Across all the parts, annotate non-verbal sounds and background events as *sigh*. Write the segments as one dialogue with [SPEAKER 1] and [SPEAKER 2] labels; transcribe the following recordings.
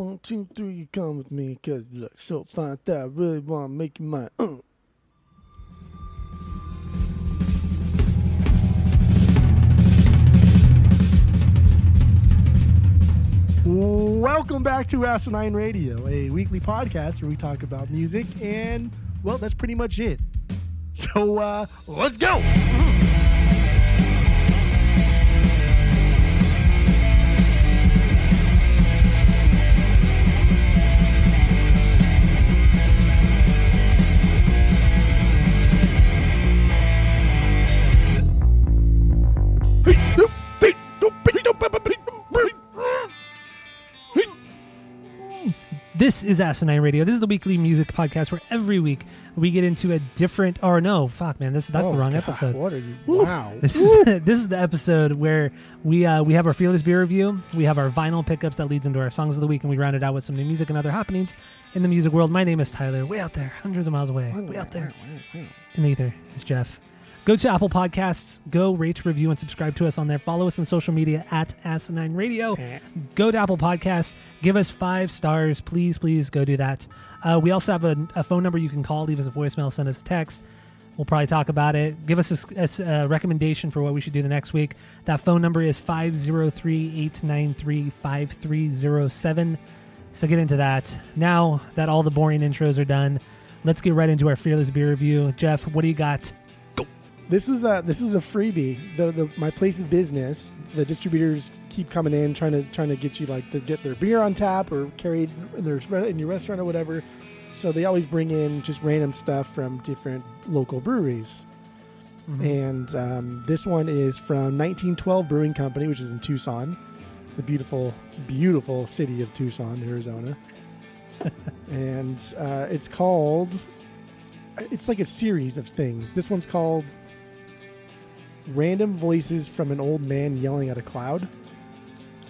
[SPEAKER 1] one, two, three, you come with me, cause you look so fine that I really wanna make you mine. Uh. Welcome back to Asinine Radio, a weekly podcast where we talk about music, and well, that's pretty much it. So, uh, let's go!
[SPEAKER 2] This is Asinine Radio. This is the weekly music podcast where every week we get into a different. Or no, fuck, man, this that's
[SPEAKER 1] Oh,
[SPEAKER 2] the wrong
[SPEAKER 1] God,
[SPEAKER 2] episode.
[SPEAKER 1] What are you?
[SPEAKER 2] Woo.
[SPEAKER 1] Wow.
[SPEAKER 2] This is *laughs* this is the episode where we uh, we have our fearless beer review. We have our vinyl pickups that leads into our songs of the week, and we round it out with some new music and other happenings in the music world. My name is Tyler. Way out there, hundreds of miles away. Way out there in the ether is Jeff. Go to Apple Podcasts. Go rate, review, and subscribe to us on there. Follow us on social media at Asinine Radio. Go to Apple Podcasts. Give us five stars. Please, please go do that. Uh, we also have a, a phone number you can call. Leave us a voicemail. Send us a text. We'll probably talk about it. Give us a recommendation for what we should do the next week. That phone number is 503 893 5307. So get into that. Now that all the boring intros are done, let's get right into our Fearless Beer review. Jeff, what do you got?
[SPEAKER 1] This was a this was a freebie. The, the my place of business. The distributors keep coming in trying to trying to get you like to get their beer on tap or carried in their in your restaurant or whatever. So they always bring in just random stuff from different local breweries. And um, this one is from 1912 Brewing Company, which is in Tucson, the beautiful, beautiful city of Tucson, Arizona. *laughs* and uh, it's called. It's like a series of things. This one's called "Random Voices from an Old Man Yelling at a Cloud."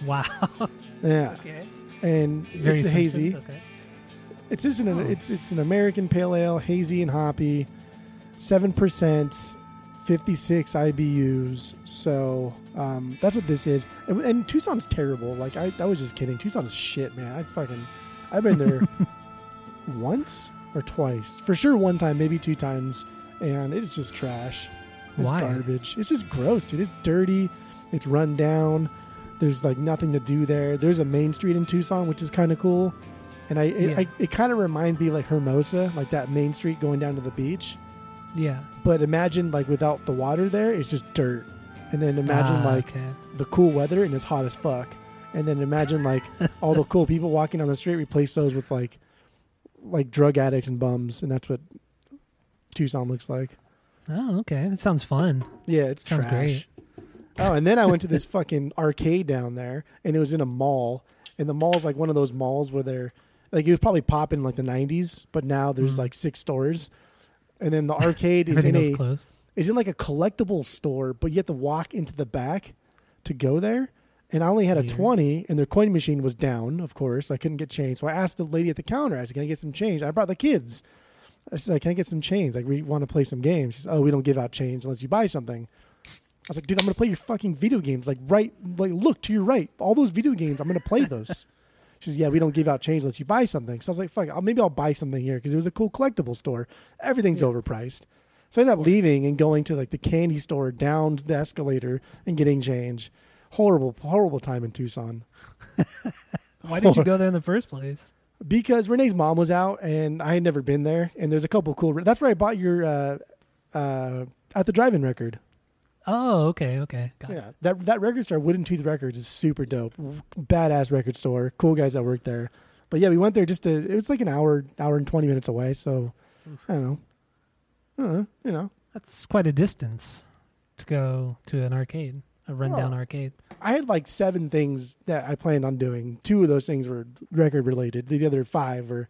[SPEAKER 2] Wow. *laughs*
[SPEAKER 1] Yeah,
[SPEAKER 2] okay.
[SPEAKER 1] and
[SPEAKER 2] Very
[SPEAKER 1] it's hazy.
[SPEAKER 2] Okay.
[SPEAKER 1] It's just an
[SPEAKER 2] Oh.
[SPEAKER 1] it's it's an American pale ale, hazy and hoppy, seven percent, fifty six IBUs. So um, that's what this is. And, and Tucson's terrible. Like I, I was just kidding. Tucson's shit, man. I fucking I've been there *laughs* once or twice, for sure. One time, maybe two times, and it's just trash. It's
[SPEAKER 2] Why?
[SPEAKER 1] garbage. It's just gross, dude. It's dirty. It's run down. There's like nothing to do there. There's a main street in Tucson, which is kind of cool. And I, it,
[SPEAKER 2] Yeah.
[SPEAKER 1] I, it kind of reminds me like Hermosa, like that main street going down to the beach.
[SPEAKER 2] Yeah.
[SPEAKER 1] But imagine like without the water there, it's just dirt. And then imagine
[SPEAKER 2] Ah,
[SPEAKER 1] like
[SPEAKER 2] okay.
[SPEAKER 1] the cool weather and it's hot as fuck. And then imagine like *laughs* all the cool people walking on the street. Replace those with like like drug addicts and bums, and that's what Tucson looks like.
[SPEAKER 2] Oh, okay. That sounds fun.
[SPEAKER 1] Yeah, it's
[SPEAKER 2] Sounds
[SPEAKER 1] trash. Oh, and then I went to this *laughs* fucking arcade down there, and it was in a mall. And the mall's like one of those malls where they're like it was probably popping in like the '90s, but now there's
[SPEAKER 2] Mhm.
[SPEAKER 1] like six stores. And then the *laughs* arcade is in a
[SPEAKER 2] closed.
[SPEAKER 1] is in like a collectible store, but you have to walk into the back to go there. And I only had a 20, and their coin machine was down, of course. So I couldn't get change. So I asked the lady at the counter, I said, Can I get some change? I brought the kids. I said, Can I get some change? Like, we want to play some games. She said, Oh, we don't give out change unless you buy something. I was like, Dude, I'm going to play your fucking video games. Like, right, like, look to your right. All those video games, I'm going to play those. *laughs* She says, Yeah, we don't give out change unless you buy something. So I was like, Fuck, I'll, maybe I'll buy something here because it was a cool collectible store. Everything's
[SPEAKER 2] Yeah.
[SPEAKER 1] overpriced. So I ended up leaving and going to like the candy store down the escalator and getting change. Horrible, horrible time in Tucson *laughs*
[SPEAKER 2] Why did you *laughs* go there in the first place?
[SPEAKER 1] Because Renee's mom was out and I had never been there. And there's a couple cool. That's where I bought your uh, uh, at the drive-in record.
[SPEAKER 2] Oh, okay, okay. Got it.
[SPEAKER 1] Yeah, that that record store, Wooden Tooth Records, is super dope. Badass record store. Cool guys that work there. But yeah, we went there just to. It was like an hour, hour and twenty minutes away. So I don't know. I don't know, you know.
[SPEAKER 2] That's quite a distance to go to an arcade, a rundown
[SPEAKER 1] Oh.
[SPEAKER 2] arcade.
[SPEAKER 1] I had like seven things that I planned on doing. Two of those things were record related. The other five were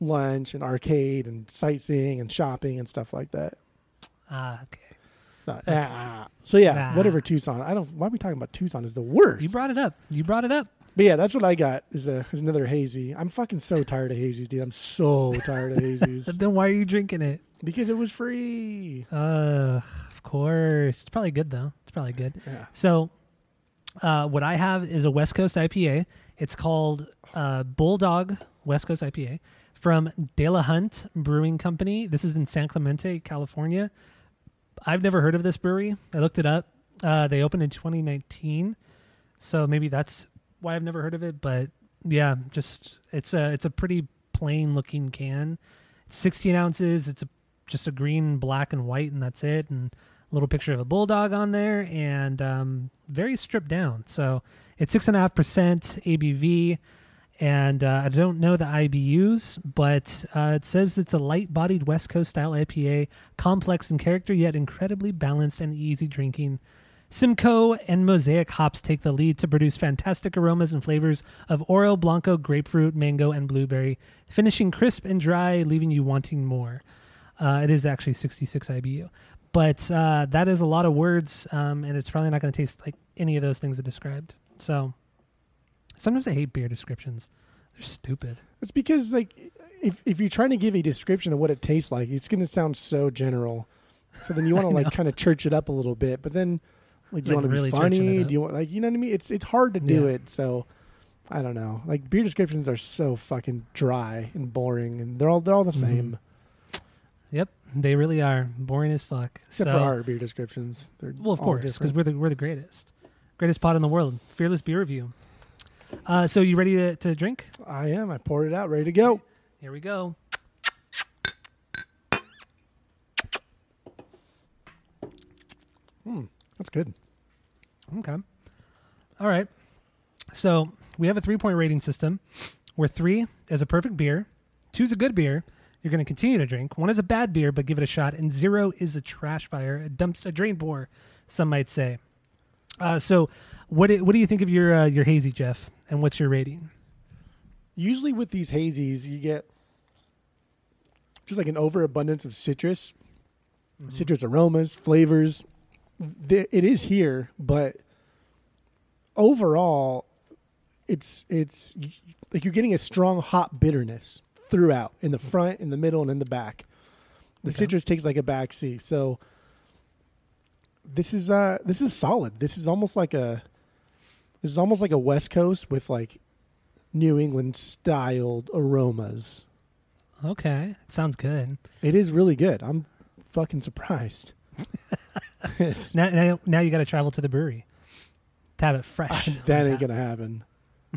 [SPEAKER 1] lunch and arcade and sightseeing and shopping and stuff like that.
[SPEAKER 2] Ah, okay.
[SPEAKER 1] So, ah. so yeah,
[SPEAKER 2] Nah.
[SPEAKER 1] whatever Tucson. I don't. Why are we talking about Tucson? Is the worst.
[SPEAKER 2] You brought it up. You brought it up.
[SPEAKER 1] but yeah, that's what I got. Is a is another hazy. I'm fucking so tired of hazies, dude. I'm so tired of hazies *laughs*
[SPEAKER 2] Then why are you drinking it?
[SPEAKER 1] because it was free.
[SPEAKER 2] Uh, of course. It's probably good though. Probably good.
[SPEAKER 1] Yeah.
[SPEAKER 2] So, uh, what I have is a West Coast IPA. It's called uh, Bulldog West Coast IPA from Delahunt Brewing Company. This is in San Clemente, California. I've never heard of this brewery. I looked it up. Uh, they opened in 2019, so maybe that's why I've never heard of it. But yeah, just it's a it's a pretty plain looking can. It's 16 ounces. It's a, just a green, black, and white, and that's it. And little picture of a bulldog on there, and um, very stripped down. So it's six and a half percent ABV. And uh, I don't know the IBUs, but uh, it says it's a light bodied West Coast style IPA, complex in character, yet incredibly balanced and easy drinking. Simcoe and Mosaic hops take the lead to produce fantastic aromas and flavors of Oro, Blanco, grapefruit, mango, and blueberry, finishing crisp and dry, leaving you wanting more. Uh, it is actually 66 IBU. But uh, that is a lot of words, um, and it's probably not going to taste like any of those things I described. So sometimes I hate beer descriptions. They're stupid.
[SPEAKER 1] It's because like if if you're trying to give a description of what it tastes like, it's going to sound so general. So then you *laughs* want to like kind of church it up a little bit, but then like do you
[SPEAKER 2] Like,
[SPEAKER 1] want to
[SPEAKER 2] really
[SPEAKER 1] be funny? Do you want like you know what I mean? It's it's hard to do
[SPEAKER 2] Yeah.
[SPEAKER 1] it. So I don't know. Like beer descriptions are so fucking dry and boring, and they're all they're all the
[SPEAKER 2] Mhm.
[SPEAKER 1] same.
[SPEAKER 2] They really are boring as fuck.
[SPEAKER 1] Except
[SPEAKER 2] So-
[SPEAKER 1] for our beer descriptions. They're
[SPEAKER 2] Well, of course, because we're the we're the greatest, greatest pod in the world. Fearless beer review. Uh, so you ready to, to drink?
[SPEAKER 1] I am. I poured it out, ready to go.
[SPEAKER 2] Here we go.
[SPEAKER 1] Hmm, that's good.
[SPEAKER 2] Okay. All right. So we have a three point rating system where three is a perfect beer, two is a good beer, you're going to continue to drink, one is a bad beer, but give it a shot, and zero is a trash fire, a dumps, a drain pour, some might say. Uh, so what do, what do you think of your uh, your hazy, Jeff? And what's your rating?
[SPEAKER 1] Usually with these hazies, you get just like an overabundance of citrus, citrus aromas, flavors. There- It is here, but overall, it's it's like you're getting a strong hot bitterness throughout in the front, in the middle, and in the back. The
[SPEAKER 2] Okay.
[SPEAKER 1] citrus takes like a back backseat, so this is uh this is solid. This is almost like a this is almost like a West Coast with like New England styled aromas.
[SPEAKER 2] Okay, it sounds good.
[SPEAKER 1] It is really good. I'm fucking surprised. *laughs*
[SPEAKER 2] Now, now, now you got to travel to the brewery to have it fresh.
[SPEAKER 1] that ain't gonna happen.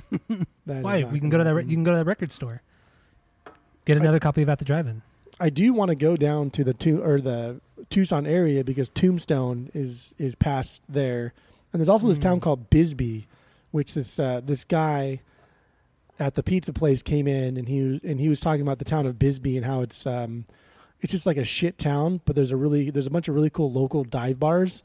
[SPEAKER 1] *laughs*
[SPEAKER 2] Why? We can go to that. Re- you can go to that record store. Get another copy of At the Drive-In.
[SPEAKER 1] I do want to go down to the tu- or the Tucson area because Tombstone is is past there, and there's also this
[SPEAKER 2] Mm.
[SPEAKER 1] town called Bisbee, which this uh, this guy at the pizza place came in and he was- and he was talking about the town of Bisbee and how it's um it's just like a shit town, but there's a really there's a bunch of really cool local dive bars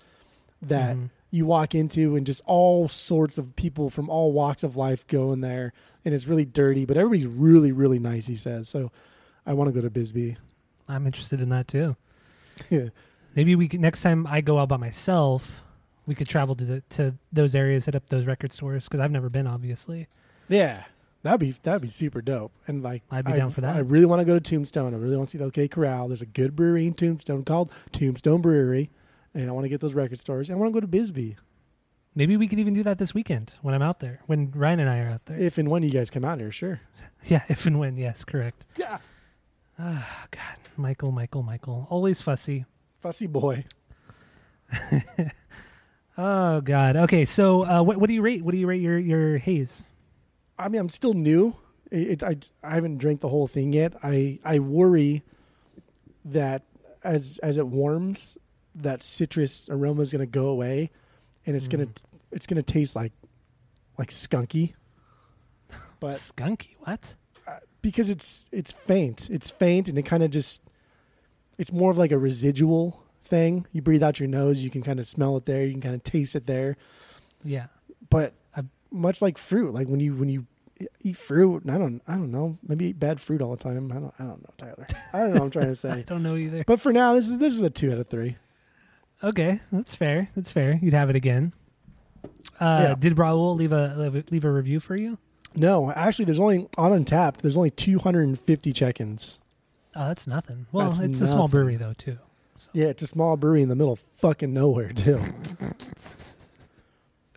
[SPEAKER 1] that
[SPEAKER 2] Mhm.
[SPEAKER 1] You walk into and just all sorts of people from all walks of life go in there and it's really dirty, but everybody's really really nice. He says so. I want to go to Bisbee.
[SPEAKER 2] I'm interested in that too. *laughs* yeah Maybe we could, next time I go out by myself, we could travel to the, to those areas, hit up those record stores because I've never been, obviously.
[SPEAKER 1] Yeah, that'd be that'd be super dope. And like,
[SPEAKER 2] I'd be
[SPEAKER 1] I-
[SPEAKER 2] down for that.
[SPEAKER 1] I really want to go to Tombstone. I really want to see the OK Corral. There's a good brewery in Tombstone called Tombstone Brewery, and I want to get those record stores. And I want to go to Bisbee
[SPEAKER 2] Maybe we could even do that this weekend when I'm out there, when Ryan and I are out there.
[SPEAKER 1] if and when you guys come out here. Sure. *laughs*
[SPEAKER 2] yeah, if and when. Yes, correct.
[SPEAKER 1] Yeah,
[SPEAKER 2] Ah, God, Michael, Michael, Michael, always fussy.
[SPEAKER 1] fussy boy. *laughs*
[SPEAKER 2] Oh God. Okay, so uh, what what do you rate? What do you rate your your haze?
[SPEAKER 1] I mean, I'm still new. It, it, I I haven't drank the whole thing yet. I I worry that as as it warms, that citrus aroma is going to go away, and it's gonna
[SPEAKER 2] Mm.
[SPEAKER 1] it's gonna taste like like skunky. But
[SPEAKER 2] Skunky. What?
[SPEAKER 1] because it's it's faint. It's faint, and it kind of just it's more of like a residual thing. You breathe out your nose, you can kind of smell it there, you can kind of taste it there.
[SPEAKER 2] Yeah.
[SPEAKER 1] But
[SPEAKER 2] I've-
[SPEAKER 1] much like fruit, like when you when you eat fruit, I don't I don't know, maybe eat bad fruit all the time. I don't I don't know, Tyler. I don't know. what I'm trying to *laughs* say.
[SPEAKER 2] I don't know either.
[SPEAKER 1] But for now, this is this is a two out of three.
[SPEAKER 2] Okay, that's fair. That's fair. You'd have it again. Uh,
[SPEAKER 1] Yeah.
[SPEAKER 2] Did Raul leave a leave a- leave a review for you?
[SPEAKER 1] No, actually, there's only on Untappd. There's only 250 check-ins.
[SPEAKER 2] Oh, that's nothing. Well,
[SPEAKER 1] That's
[SPEAKER 2] it's a small
[SPEAKER 1] nothing.
[SPEAKER 2] brewery though too.
[SPEAKER 1] Yeah, it's a small brewery in the middle of fucking nowhere too. *laughs*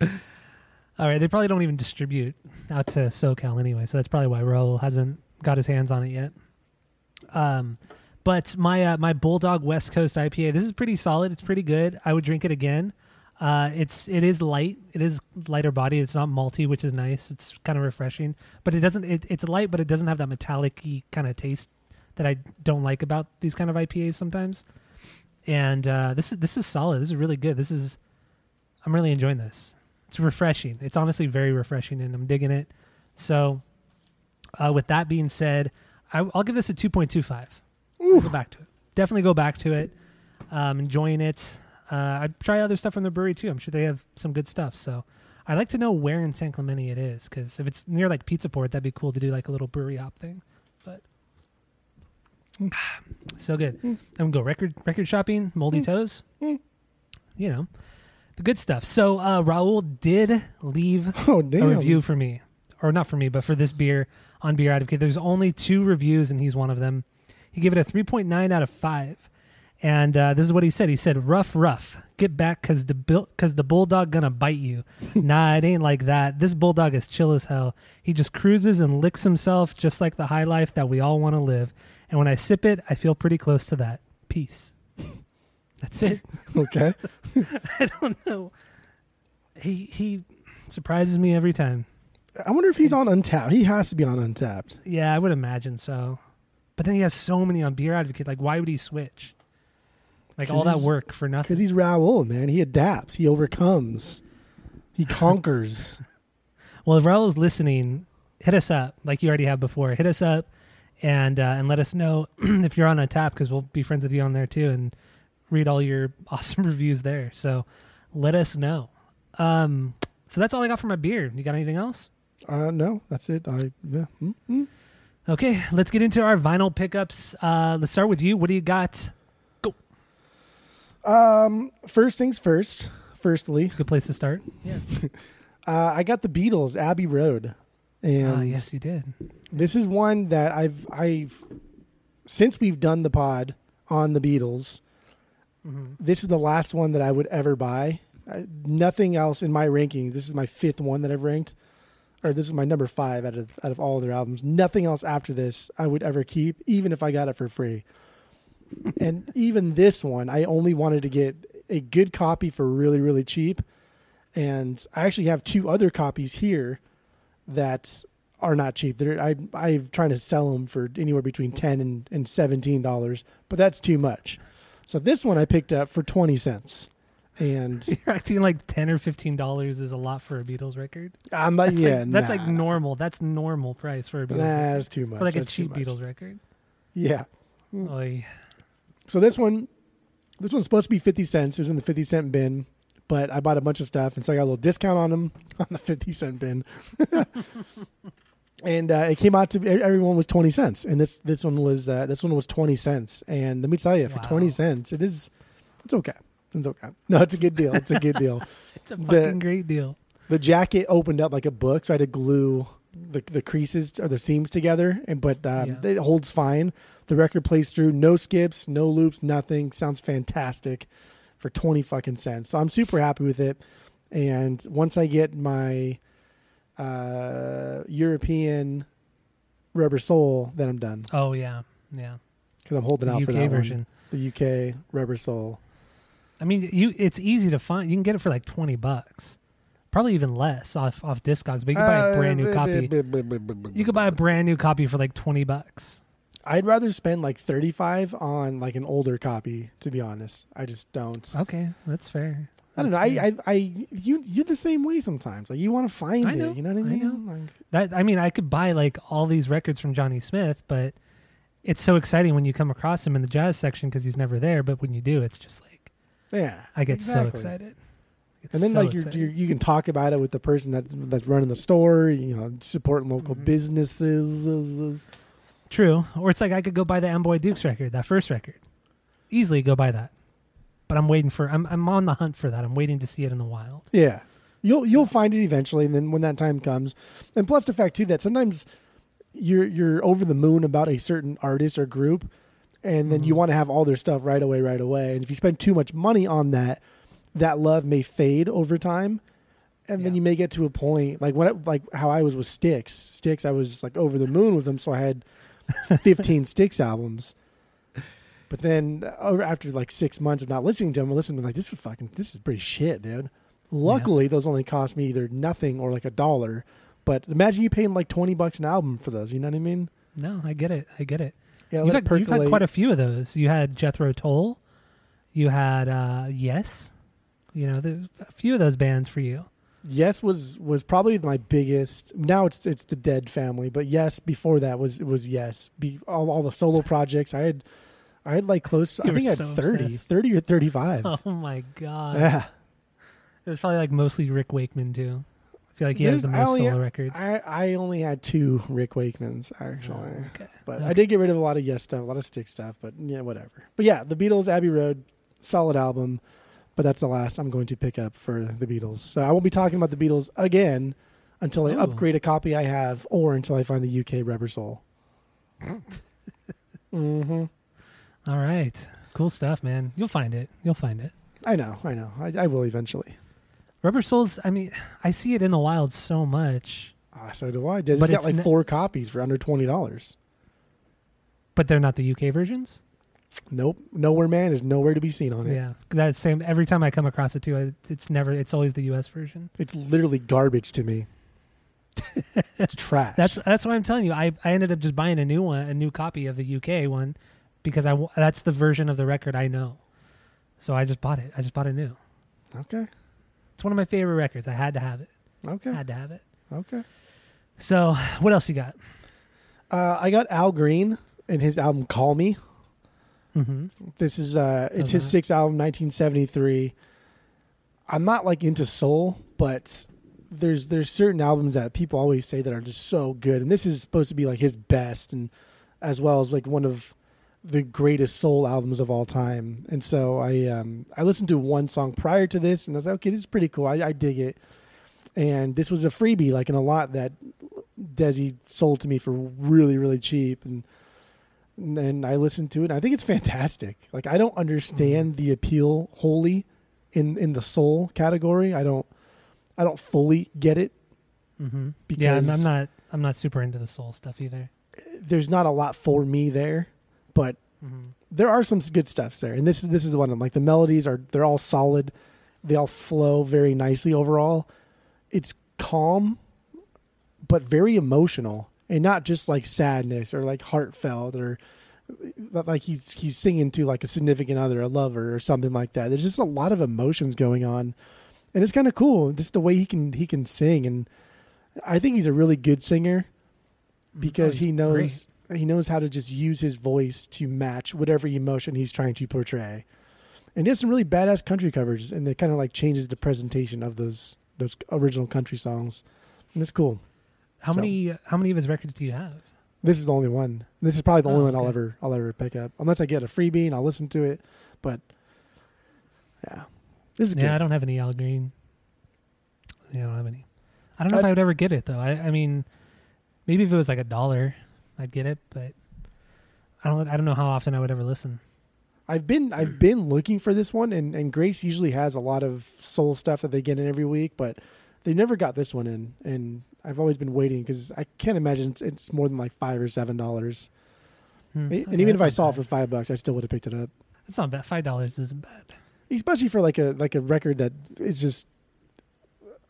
[SPEAKER 2] All right, they probably don't even distribute out to SoCal anyway, so that's probably why Raul hasn't got his hands on it yet. Um, but my uh, my Bulldog West Coast IPA, this is pretty solid. It's pretty good. I would drink it again. Uh, it's it is light. It is lighter body. It's not malty, which is nice. It's kind of refreshing, but it doesn't. It, it's light, but it doesn't have that metallic kind of taste that I don't like about these kind of IPAs sometimes. And uh, this is this is solid. This is really good. This is I'm really enjoying this. It's refreshing. It's honestly very refreshing, and I'm digging it. So, uh, with that being said, I, will give this a 2.25. Go back to it. Definitely go back to it. Um, enjoying it. Uh, I'd try other stuff from the brewery too. I'm sure they have some good stuff. So, I'd like to know where in San Clemente it is because if it's near like Pizza Port, that'd be cool to do like a little brewery hop thing. But
[SPEAKER 1] Mm. *sighs*
[SPEAKER 2] so good.
[SPEAKER 1] Mm.
[SPEAKER 2] I'm gonna go record record shopping, moldy
[SPEAKER 1] Mm.
[SPEAKER 2] toes.
[SPEAKER 1] Mm.
[SPEAKER 2] You know, the good stuff. So uh, Raul did leave *laughs*
[SPEAKER 1] Oh
[SPEAKER 2] a review for me, or not for me, but for this beer on Beer Advocate. There's only two reviews, and he's one of them. He gave it a 3.9 out of five, and uh, this is what he said. He said, "Rough, rough. Get back, cause the bil- cause the bulldog gonna bite you. *laughs* nah, it ain't like that. This bulldog is chill as hell. He just cruises and licks himself, just like the high life that we all want to live. And when I sip it, I feel pretty close to that. Peace. *laughs* That's it. *laughs*
[SPEAKER 1] Okay.
[SPEAKER 2] I don't know. He he surprises me every time.
[SPEAKER 1] I wonder if he's on Untappd. He has to be on Untappd.
[SPEAKER 2] Yeah, I would imagine so. But then he has so many on Beer Advocate. Like, why would he switch? Like all that work for nothing.
[SPEAKER 1] Because he's Raul, man. He adapts. He overcomes. He conquers. *laughs*
[SPEAKER 2] Well, if Raul's listening, hit us up like you already have before. Hit us up and uh, and let us know *clears throat* if you're on a tap because we'll be friends with you on there too and read all your *laughs* awesome reviews there. So let us know. Um, so that's all I got for my beer. You got anything else?
[SPEAKER 1] uh, no, that's it. I yeah. mm, mm.
[SPEAKER 2] Okay, let's get into our vinyl pickups. Uh, let's start with you. What do you got? Go.
[SPEAKER 1] Um, first things first. Firstly,
[SPEAKER 2] It's a good place to start. Yeah. *laughs*
[SPEAKER 1] uh, I got the Beatles, Abbey Road, and
[SPEAKER 2] Ah, yes, you did.
[SPEAKER 1] this is one that I've I've since we've done the pod on the Beatles.
[SPEAKER 2] Mm-hmm.
[SPEAKER 1] This is the last one that I would ever buy. I, nothing else in my rankings. This is my fifth one that I've ranked, or this is my number five out of out of all their albums. Nothing else after this I would ever keep, even if I got it for free. *laughs* and even this one, I only wanted to get a good copy for really really cheap, and I actually have two other copies here that are not cheap. They're I I'm trying to sell them for anywhere between ten and, and seventeen dollars, but that's too much. So this one I picked up for twenty cents, and *laughs*
[SPEAKER 2] You're acting like ten or fifteen dollars is a lot for a Beatles record.
[SPEAKER 1] I'm like,
[SPEAKER 2] That's
[SPEAKER 1] yeah,
[SPEAKER 2] like, that's
[SPEAKER 1] nah,
[SPEAKER 2] like normal. That's normal price for a Beatles
[SPEAKER 1] Nah,
[SPEAKER 2] record.
[SPEAKER 1] that's too much.
[SPEAKER 2] For like a
[SPEAKER 1] That's too
[SPEAKER 2] cheap. Beatles record.
[SPEAKER 1] Yeah.
[SPEAKER 2] Oy.
[SPEAKER 1] So this one, this one's supposed to be fifty cents. It was in the fifty cent bin, but I bought a bunch of stuff, and so I got a little discount on them *laughs* on the fifty cent bin. *laughs* and uh, it came out to everyone was twenty cents, and this this one was uh, this one was twenty cents. And let me tell you, for
[SPEAKER 2] Wow.
[SPEAKER 1] twenty cents, it is it's okay. It's okay. No, it's a good deal. It's a good deal. *laughs*
[SPEAKER 2] It's a
[SPEAKER 1] The-
[SPEAKER 2] fucking great deal.
[SPEAKER 1] the jacket opened up like a book, so I had to glue the the creases or the seams together. And but um,
[SPEAKER 2] Yeah.
[SPEAKER 1] it holds fine. The record plays through, no skips, no loops, nothing. Sounds fantastic for twenty fucking cents. So I'm super happy with it. And once I get my uh, European Rubber Soul, then I'm done
[SPEAKER 2] Oh yeah, yeah.
[SPEAKER 1] because I'm holding
[SPEAKER 2] The
[SPEAKER 1] out for
[SPEAKER 2] UK
[SPEAKER 1] that
[SPEAKER 2] version.
[SPEAKER 1] one. The UK Rubber Soul.
[SPEAKER 2] I mean, you it's easy to find. You can get it for like twenty bucks, probably even less off off Discogs. But you can buy a uh, brand new copy. *laughs* You could buy a brand new copy for like twenty bucks.
[SPEAKER 1] I'd rather spend like 35 on like an older copy, to be honest. I just don't.
[SPEAKER 2] Okay, that's fair.
[SPEAKER 1] I don't know. I. I, I, you, you're the same way sometimes. Like you want to find
[SPEAKER 2] know,
[SPEAKER 1] it. You know what I
[SPEAKER 2] I
[SPEAKER 1] mean? Like,
[SPEAKER 2] that I mean, I could buy like all these records from Johnny Smith, but it's so exciting when you come across him in the jazz section because he's never there. But when you do, it's just like
[SPEAKER 1] yeah.
[SPEAKER 2] I get so excited. It's
[SPEAKER 1] And then
[SPEAKER 2] so
[SPEAKER 1] like you're, you're, you can talk about it with the person that's that's running the store. You know, supporting local
[SPEAKER 2] Mhm.
[SPEAKER 1] businesses.
[SPEAKER 2] True. Or it's like I could go buy the Amboy Dukes record, that first record. Easily go buy that. But I'm waiting for I'm I'm on the hunt for that. I'm waiting to see it in the wild.
[SPEAKER 1] Yeah, you'll you'll find it eventually, and then when that time comes, and plus the fact too that sometimes you're you're over the moon about a certain artist or group, and then you
[SPEAKER 2] Mhm.
[SPEAKER 1] want to have all their stuff right away, right away. And if you spend too much money on that, that love may fade over time. and then you may get to a point like what like how I was with Styx. Styx, I was like over the moon with them, so I had *laughs* 15 Styx albums. But then over after like six months of not listening to them, I listened to them like this is fucking this is pretty shit, dude. Luckily, those only cost me either nothing or like a dollar. But imagine you paying like 20 bucks an album for those. You know what I mean?
[SPEAKER 2] No, I get it. I get it.
[SPEAKER 1] Yeah,
[SPEAKER 2] you've, had, you've had quite a few of those. You had Jethro Tull. You had uh, Yes. You know, there's a few of those bands for you.
[SPEAKER 1] Yes was was probably my biggest. Now it's it's the Dead Family, but Yes before that was it was Yes. Be, all, all the solo projects I had, I had like close. I think I had
[SPEAKER 2] so
[SPEAKER 1] 30,
[SPEAKER 2] obsessed.
[SPEAKER 1] 30 or thirty five. *laughs*
[SPEAKER 2] Oh my god!
[SPEAKER 1] yeah,
[SPEAKER 2] It was probably like mostly Rick Wakeman too. I feel like he has the most
[SPEAKER 1] only-
[SPEAKER 2] solo records.
[SPEAKER 1] I I only had two Rick Wakemans actually,
[SPEAKER 2] Oh, okay.
[SPEAKER 1] but
[SPEAKER 2] Okay.
[SPEAKER 1] I did get rid of a lot of Yes stuff, a lot of Stick stuff. But yeah, whatever. But yeah, the Beatles, Abbey Road, solid album. But that's the last I'm going to pick up for the Beatles. So I won't be talking about the Beatles again until I
[SPEAKER 2] Ooh.
[SPEAKER 1] upgrade a copy I have, or until I find the UK Rubber Soul. *laughs* hmm
[SPEAKER 2] All right, cool stuff, man. You'll find it. You'll find it.
[SPEAKER 1] I know, I know. I, I will eventually.
[SPEAKER 2] Rubber Souls. I mean, I see it in the wild so much,
[SPEAKER 1] Ah, so do I. It's
[SPEAKER 2] But
[SPEAKER 1] got
[SPEAKER 2] it's
[SPEAKER 1] like
[SPEAKER 2] ne-
[SPEAKER 1] four copies for under twenty dollars.
[SPEAKER 2] but they're not the UK versions.
[SPEAKER 1] Nope, Nowhere Man is nowhere to be seen on it.
[SPEAKER 2] Yeah, that same. Every time I come across it too, I, it's never. It's always the US version.
[SPEAKER 1] It's literally garbage to me. *laughs* it's trash.
[SPEAKER 2] That's that's why I'm telling you. I, I ended up just buying a new one, a new copy of the UK one, because I w- that's the version of the record I know. So I just bought it. I just bought it new.
[SPEAKER 1] okay.
[SPEAKER 2] It's one of my favorite records. I had to have it.
[SPEAKER 1] Okay.
[SPEAKER 2] I Had to have it.
[SPEAKER 1] Okay.
[SPEAKER 2] So what else you got?
[SPEAKER 1] Uh, I got Al Green and his album "Call Me."
[SPEAKER 2] Mm-hmm.
[SPEAKER 1] This is uh, it's his sixth album, 1973. I'm not like into soul, but there's there's certain albums that people always say that are just so good, and this is supposed to be like his best, and as well as like one of the greatest soul albums of all time. And so I um, I listened to one song prior to this, and I was like, okay, this is pretty cool. I, I dig it. And this was a freebie, like in a lot that Desi sold to me for really really cheap, and and I listened to it. And I think it's fantastic. Like I don't understand the appeal wholly in in the soul category. I don't I don't fully get it.
[SPEAKER 2] Mm-hmm. Yeah,
[SPEAKER 1] Because-
[SPEAKER 2] I'm not. I'm not super into the soul stuff either.
[SPEAKER 1] There's not a lot for me there, but
[SPEAKER 2] Mm-hmm.
[SPEAKER 1] there are some good stuffs there. And this is this is one of them. Like the melodies are they're all solid. They all flow very nicely overall. It's calm but very emotional and not just like sadness or like heartfelt or like he's he's singing to like a significant other, a lover or something like that. There's just a lot of emotions going on. And it's kind of cool just the way he can he can sing and I think he's a really good singer because
[SPEAKER 2] Oh,
[SPEAKER 1] he
[SPEAKER 2] he's
[SPEAKER 1] knows he knows how to just use his voice to match whatever emotion he's trying to portray. And he has some really badass country covers and it kind of like changes the presentation of those those original country songs. And it's cool.
[SPEAKER 2] How
[SPEAKER 1] So-
[SPEAKER 2] many? How many of his records do you have?
[SPEAKER 1] This is the only one. This is probably the
[SPEAKER 2] Oh,
[SPEAKER 1] only one I'll ever I'll ever pick up. Unless I get a freebie and I'll listen to it. But yeah. This is
[SPEAKER 2] Yeah,
[SPEAKER 1] good.
[SPEAKER 2] I don't have any Al Green. Yeah, I don't have any. I don't know if
[SPEAKER 1] I-
[SPEAKER 2] I would ever get it though. I, I mean, maybe if it was like a dollar, I'd get it, but I don't. I don't know how often I would ever listen.
[SPEAKER 1] I've been I've *clears throat* been looking for this one, and, and Grace usually has a lot of soul stuff that they get in every week, but they never got this one in, and I've always been waiting because I can't imagine it's, it's more than like five or seven dollars.
[SPEAKER 2] Hmm,
[SPEAKER 1] And
[SPEAKER 2] okay,
[SPEAKER 1] even if I saw it for five bucks, I still would have picked it up.
[SPEAKER 2] It's not bad. Five dollars isn't bad.
[SPEAKER 1] Especially for like a like a record that is just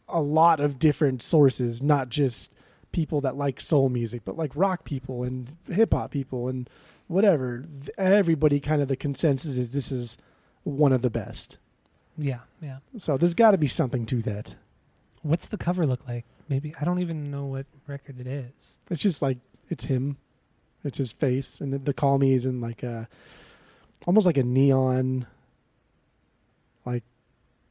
[SPEAKER 1] a lot of different sources, not just people that like soul music, but like rock people and hip hop people and whatever. Everybody kind of the consensus is this is one of the best.
[SPEAKER 2] Yeah, yeah.
[SPEAKER 1] So there's got to be something to that.
[SPEAKER 2] What's the cover look like? Maybe I don't even know what record it is.
[SPEAKER 1] It's just like it's him, it's his face, and the, call me is in like a almost like a neon,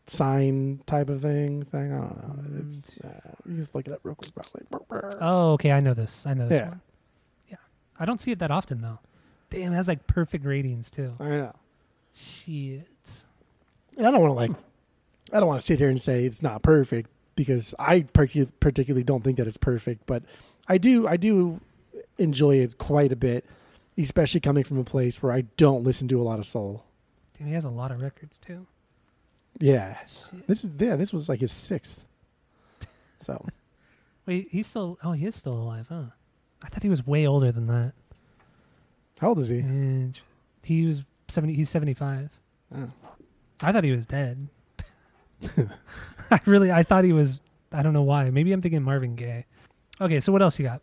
[SPEAKER 1] sign type of thing. Thing I don't know. It's uh, you just look it up real quick. Like,
[SPEAKER 2] Oh, okay. I know this. I know this
[SPEAKER 1] Yeah.
[SPEAKER 2] one. Yeah, I don't see it that often though. Damn, it has like perfect ratings too.
[SPEAKER 1] I know.
[SPEAKER 2] Shit.
[SPEAKER 1] And I don't want to like, I don't want to sit here and say it's not perfect because I partic- particularly don't think that it's perfect, but I do, I do enjoy it quite a bit, especially coming from a place where I don't listen to a lot of soul.
[SPEAKER 2] Damn, he has a lot of records too.
[SPEAKER 1] Yeah,
[SPEAKER 2] Shit.
[SPEAKER 1] this is yeah, this was like his sixth. So *laughs*
[SPEAKER 2] Wait, he's still. Oh, he is still alive, huh? I thought he was way older than that.
[SPEAKER 1] how old is he?
[SPEAKER 2] And he was seventy. He's seventy-five.
[SPEAKER 1] Oh.
[SPEAKER 2] I thought he was dead. *laughs* *laughs* I really, I thought he was. I don't know why. Maybe I'm thinking Marvin Gaye. Okay, so what else you got?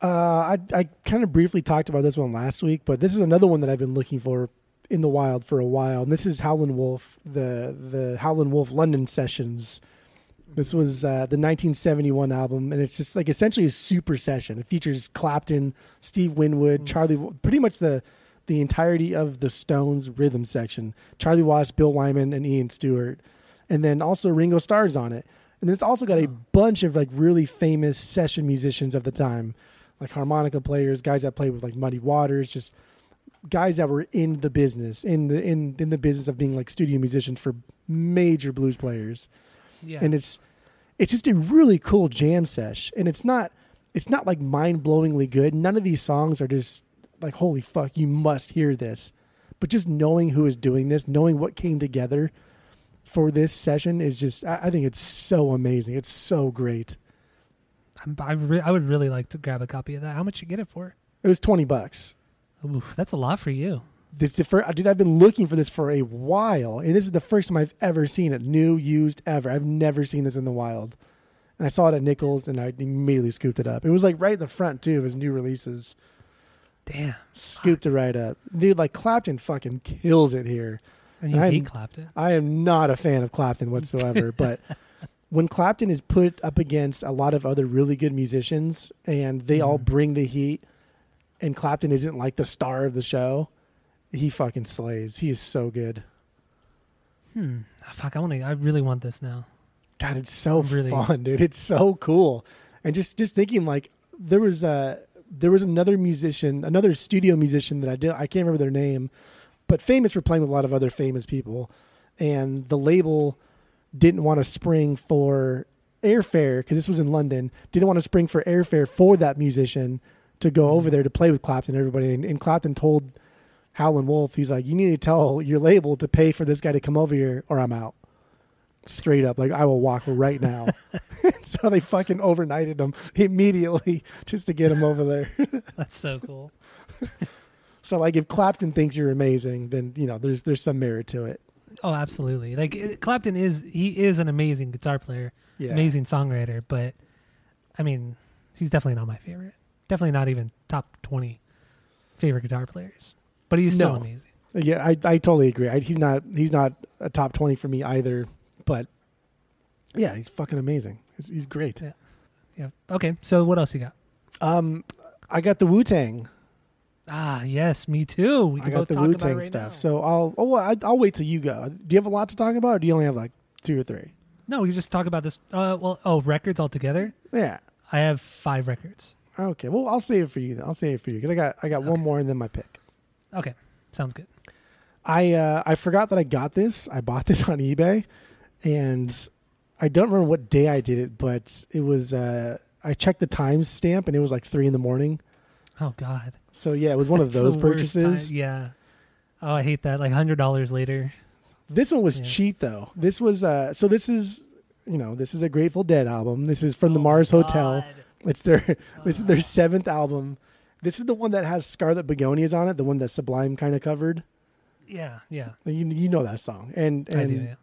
[SPEAKER 1] Uh, I I kind of briefly talked about this one last week, but this is another one that I've been looking for in the wild for a while, and this is Howlin' Wolf, the the Howlin' Wolf London sessions. This was uh, the 1971 album, and it's just like essentially a super session. It features Clapton, Steve Winwood, Charlie, pretty much the the entirety of the Stones rhythm section. Charlie Watts, Bill Wyman, and Ian Stewart, and then also Ringo Starr's on it. And it's also got a bunch of like really famous session musicians of the time, like harmonica players, guys that played with like Muddy Waters, just guys that were in the business, in the in in the business of being like studio musicians for major blues players.
[SPEAKER 2] Yeah,
[SPEAKER 1] and it's it's just a really cool jam sesh. And it's not it's not like mind-blowingly good. None of these songs are just like holy fuck you must hear this. But just knowing who is doing this knowing what came together for this session is just i, I think it's so amazing. It's so great.
[SPEAKER 2] I'm, I, re- I would really like to grab a copy of that. How much you get it for?
[SPEAKER 1] it was 20 bucks
[SPEAKER 2] Ooh, that's a lot for you.
[SPEAKER 1] this is the first, dude, I've been looking for this for a while, and this is the first time I've ever seen it, new, used, ever. I've never seen this in the wild, and I saw it at Nichols, and I immediately scooped it up. It was like right in the front too of his new releases.
[SPEAKER 2] Damn.
[SPEAKER 1] Scooped it right up, dude. Like Clapton fucking kills it here.
[SPEAKER 2] And you
[SPEAKER 1] I'm-
[SPEAKER 2] Clapton.
[SPEAKER 1] I am not a fan of Clapton whatsoever, *laughs* but when Clapton is put up against a lot of other really good musicians and they all
[SPEAKER 2] Mhm.
[SPEAKER 1] bring the heat and Clapton isn't like the star of the show, he fucking slays. He is so good.
[SPEAKER 2] Hmm. Ah, Fuck, I want to. I really want this now.
[SPEAKER 1] God, it's so
[SPEAKER 2] Really-
[SPEAKER 1] fun, dude. It's so cool. And just just thinking like there was a there was another musician, another studio musician that I did I can't remember their name, but famous for playing with a lot of other famous people. And the label didn't want to spring for airfare because this was in London. Didn't want to spring for airfare for that musician to go over mm-hmm. there to play with Clapton and everybody. And, and Clapton told Howlin' Wolf, he's like, "You need to tell your label to pay for this guy to come over here, or I'm out." Straight up, like I will walk right now. *laughs* *laughs* so they fucking overnighted him *laughs* immediately just to get him over there.
[SPEAKER 2] That's so cool.
[SPEAKER 1] so like, if Clapton thinks you're amazing, then you know there's there's some merit to it.
[SPEAKER 2] Oh, absolutely. Like Clapton is he is an amazing guitar player,
[SPEAKER 1] Yeah,
[SPEAKER 2] amazing songwriter, but I mean, he's definitely not my favorite. Definitely not even top 20 favorite guitar players. But he's still
[SPEAKER 1] No.
[SPEAKER 2] amazing.
[SPEAKER 1] Yeah, I I totally agree. I, he's not he's not a top twenty for me either, but yeah, he's fucking amazing. He's, he's great.
[SPEAKER 2] Yeah. Yeah. Okay, so what else you got?
[SPEAKER 1] Um, I got the Wu Tang.
[SPEAKER 2] Ah, yes, me too. We
[SPEAKER 1] I got
[SPEAKER 2] both
[SPEAKER 1] the Wu Tang
[SPEAKER 2] right
[SPEAKER 1] stuff.
[SPEAKER 2] now.
[SPEAKER 1] So I'll oh well, I, I'll wait till you go. Do you have a lot to talk about, or do you only have like two or three?
[SPEAKER 2] No, we just talk about this uh well, oh, records altogether.
[SPEAKER 1] Yeah.
[SPEAKER 2] I have 5 records.
[SPEAKER 1] Okay. Well, I'll save it for you. Then. I'll save it for you because I got I got one more and then my pick.
[SPEAKER 2] Okay. Sounds good.
[SPEAKER 1] I uh, I forgot that I got this. I bought this on eBay, and I don't remember what day I did it, but it was uh, I checked the time stamp and it was like three in the morning.
[SPEAKER 2] Oh god.
[SPEAKER 1] So yeah, it was one of *laughs*
[SPEAKER 2] That's
[SPEAKER 1] those purchases.
[SPEAKER 2] Yeah. Oh, I hate that. Like $100 later.
[SPEAKER 1] This one was
[SPEAKER 2] Yeah.
[SPEAKER 1] cheap though. This was uh, so this is you know this is a Grateful Dead album. This is from the
[SPEAKER 2] Oh,
[SPEAKER 1] Mars Hotel. It's their *laughs* is their seventh album. This is the one that has Scarlet Begonias on it, the one that Sublime kind of covered.
[SPEAKER 2] Yeah, yeah.
[SPEAKER 1] You you know that song, and and
[SPEAKER 2] I do, yeah.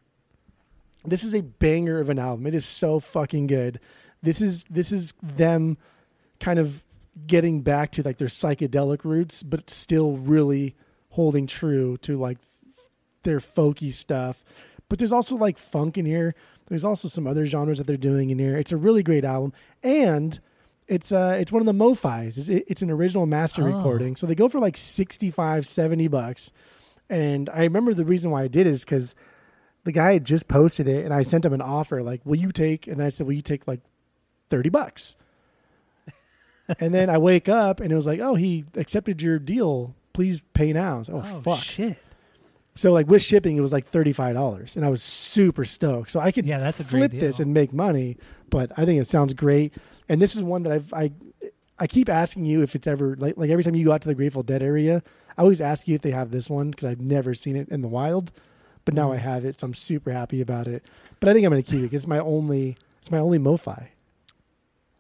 [SPEAKER 1] this is a banger of an album. It is so fucking good. This is this is them kind of getting back to like their psychedelic roots, but still really holding true to like their folky stuff. But there's also like funk in here. There's also some other genres that they're doing in here. It's a really great album, and it's uh it's one of the MoFi's. It's, it's an original master
[SPEAKER 2] Oh.
[SPEAKER 1] recording, so they go for like 65, 70 bucks. And I remember the reason why I did it is because the guy had just posted it, and I sent him an offer like, "Will you take?" And I said, "Will you take like thirty bucks?" *laughs* and then I wake up, and it was like, "Oh, he accepted your deal. Please pay now." Like, oh,
[SPEAKER 2] Oh,
[SPEAKER 1] fuck!
[SPEAKER 2] shit.
[SPEAKER 1] So like with shipping, it was like thirty five dollars, and I was super stoked. So I could
[SPEAKER 2] Yeah, that's a
[SPEAKER 1] flip this and make money. But I think it sounds great, and this is one that I've I I keep asking you if it's ever like like every time you go out to the Grateful Dead area, I always ask you if they have this one because I've never seen it in the wild. But now
[SPEAKER 2] Mm.
[SPEAKER 1] I have it, so I'm super happy about it. But I think I'm going to keep it. It's my only It's my only MoFi.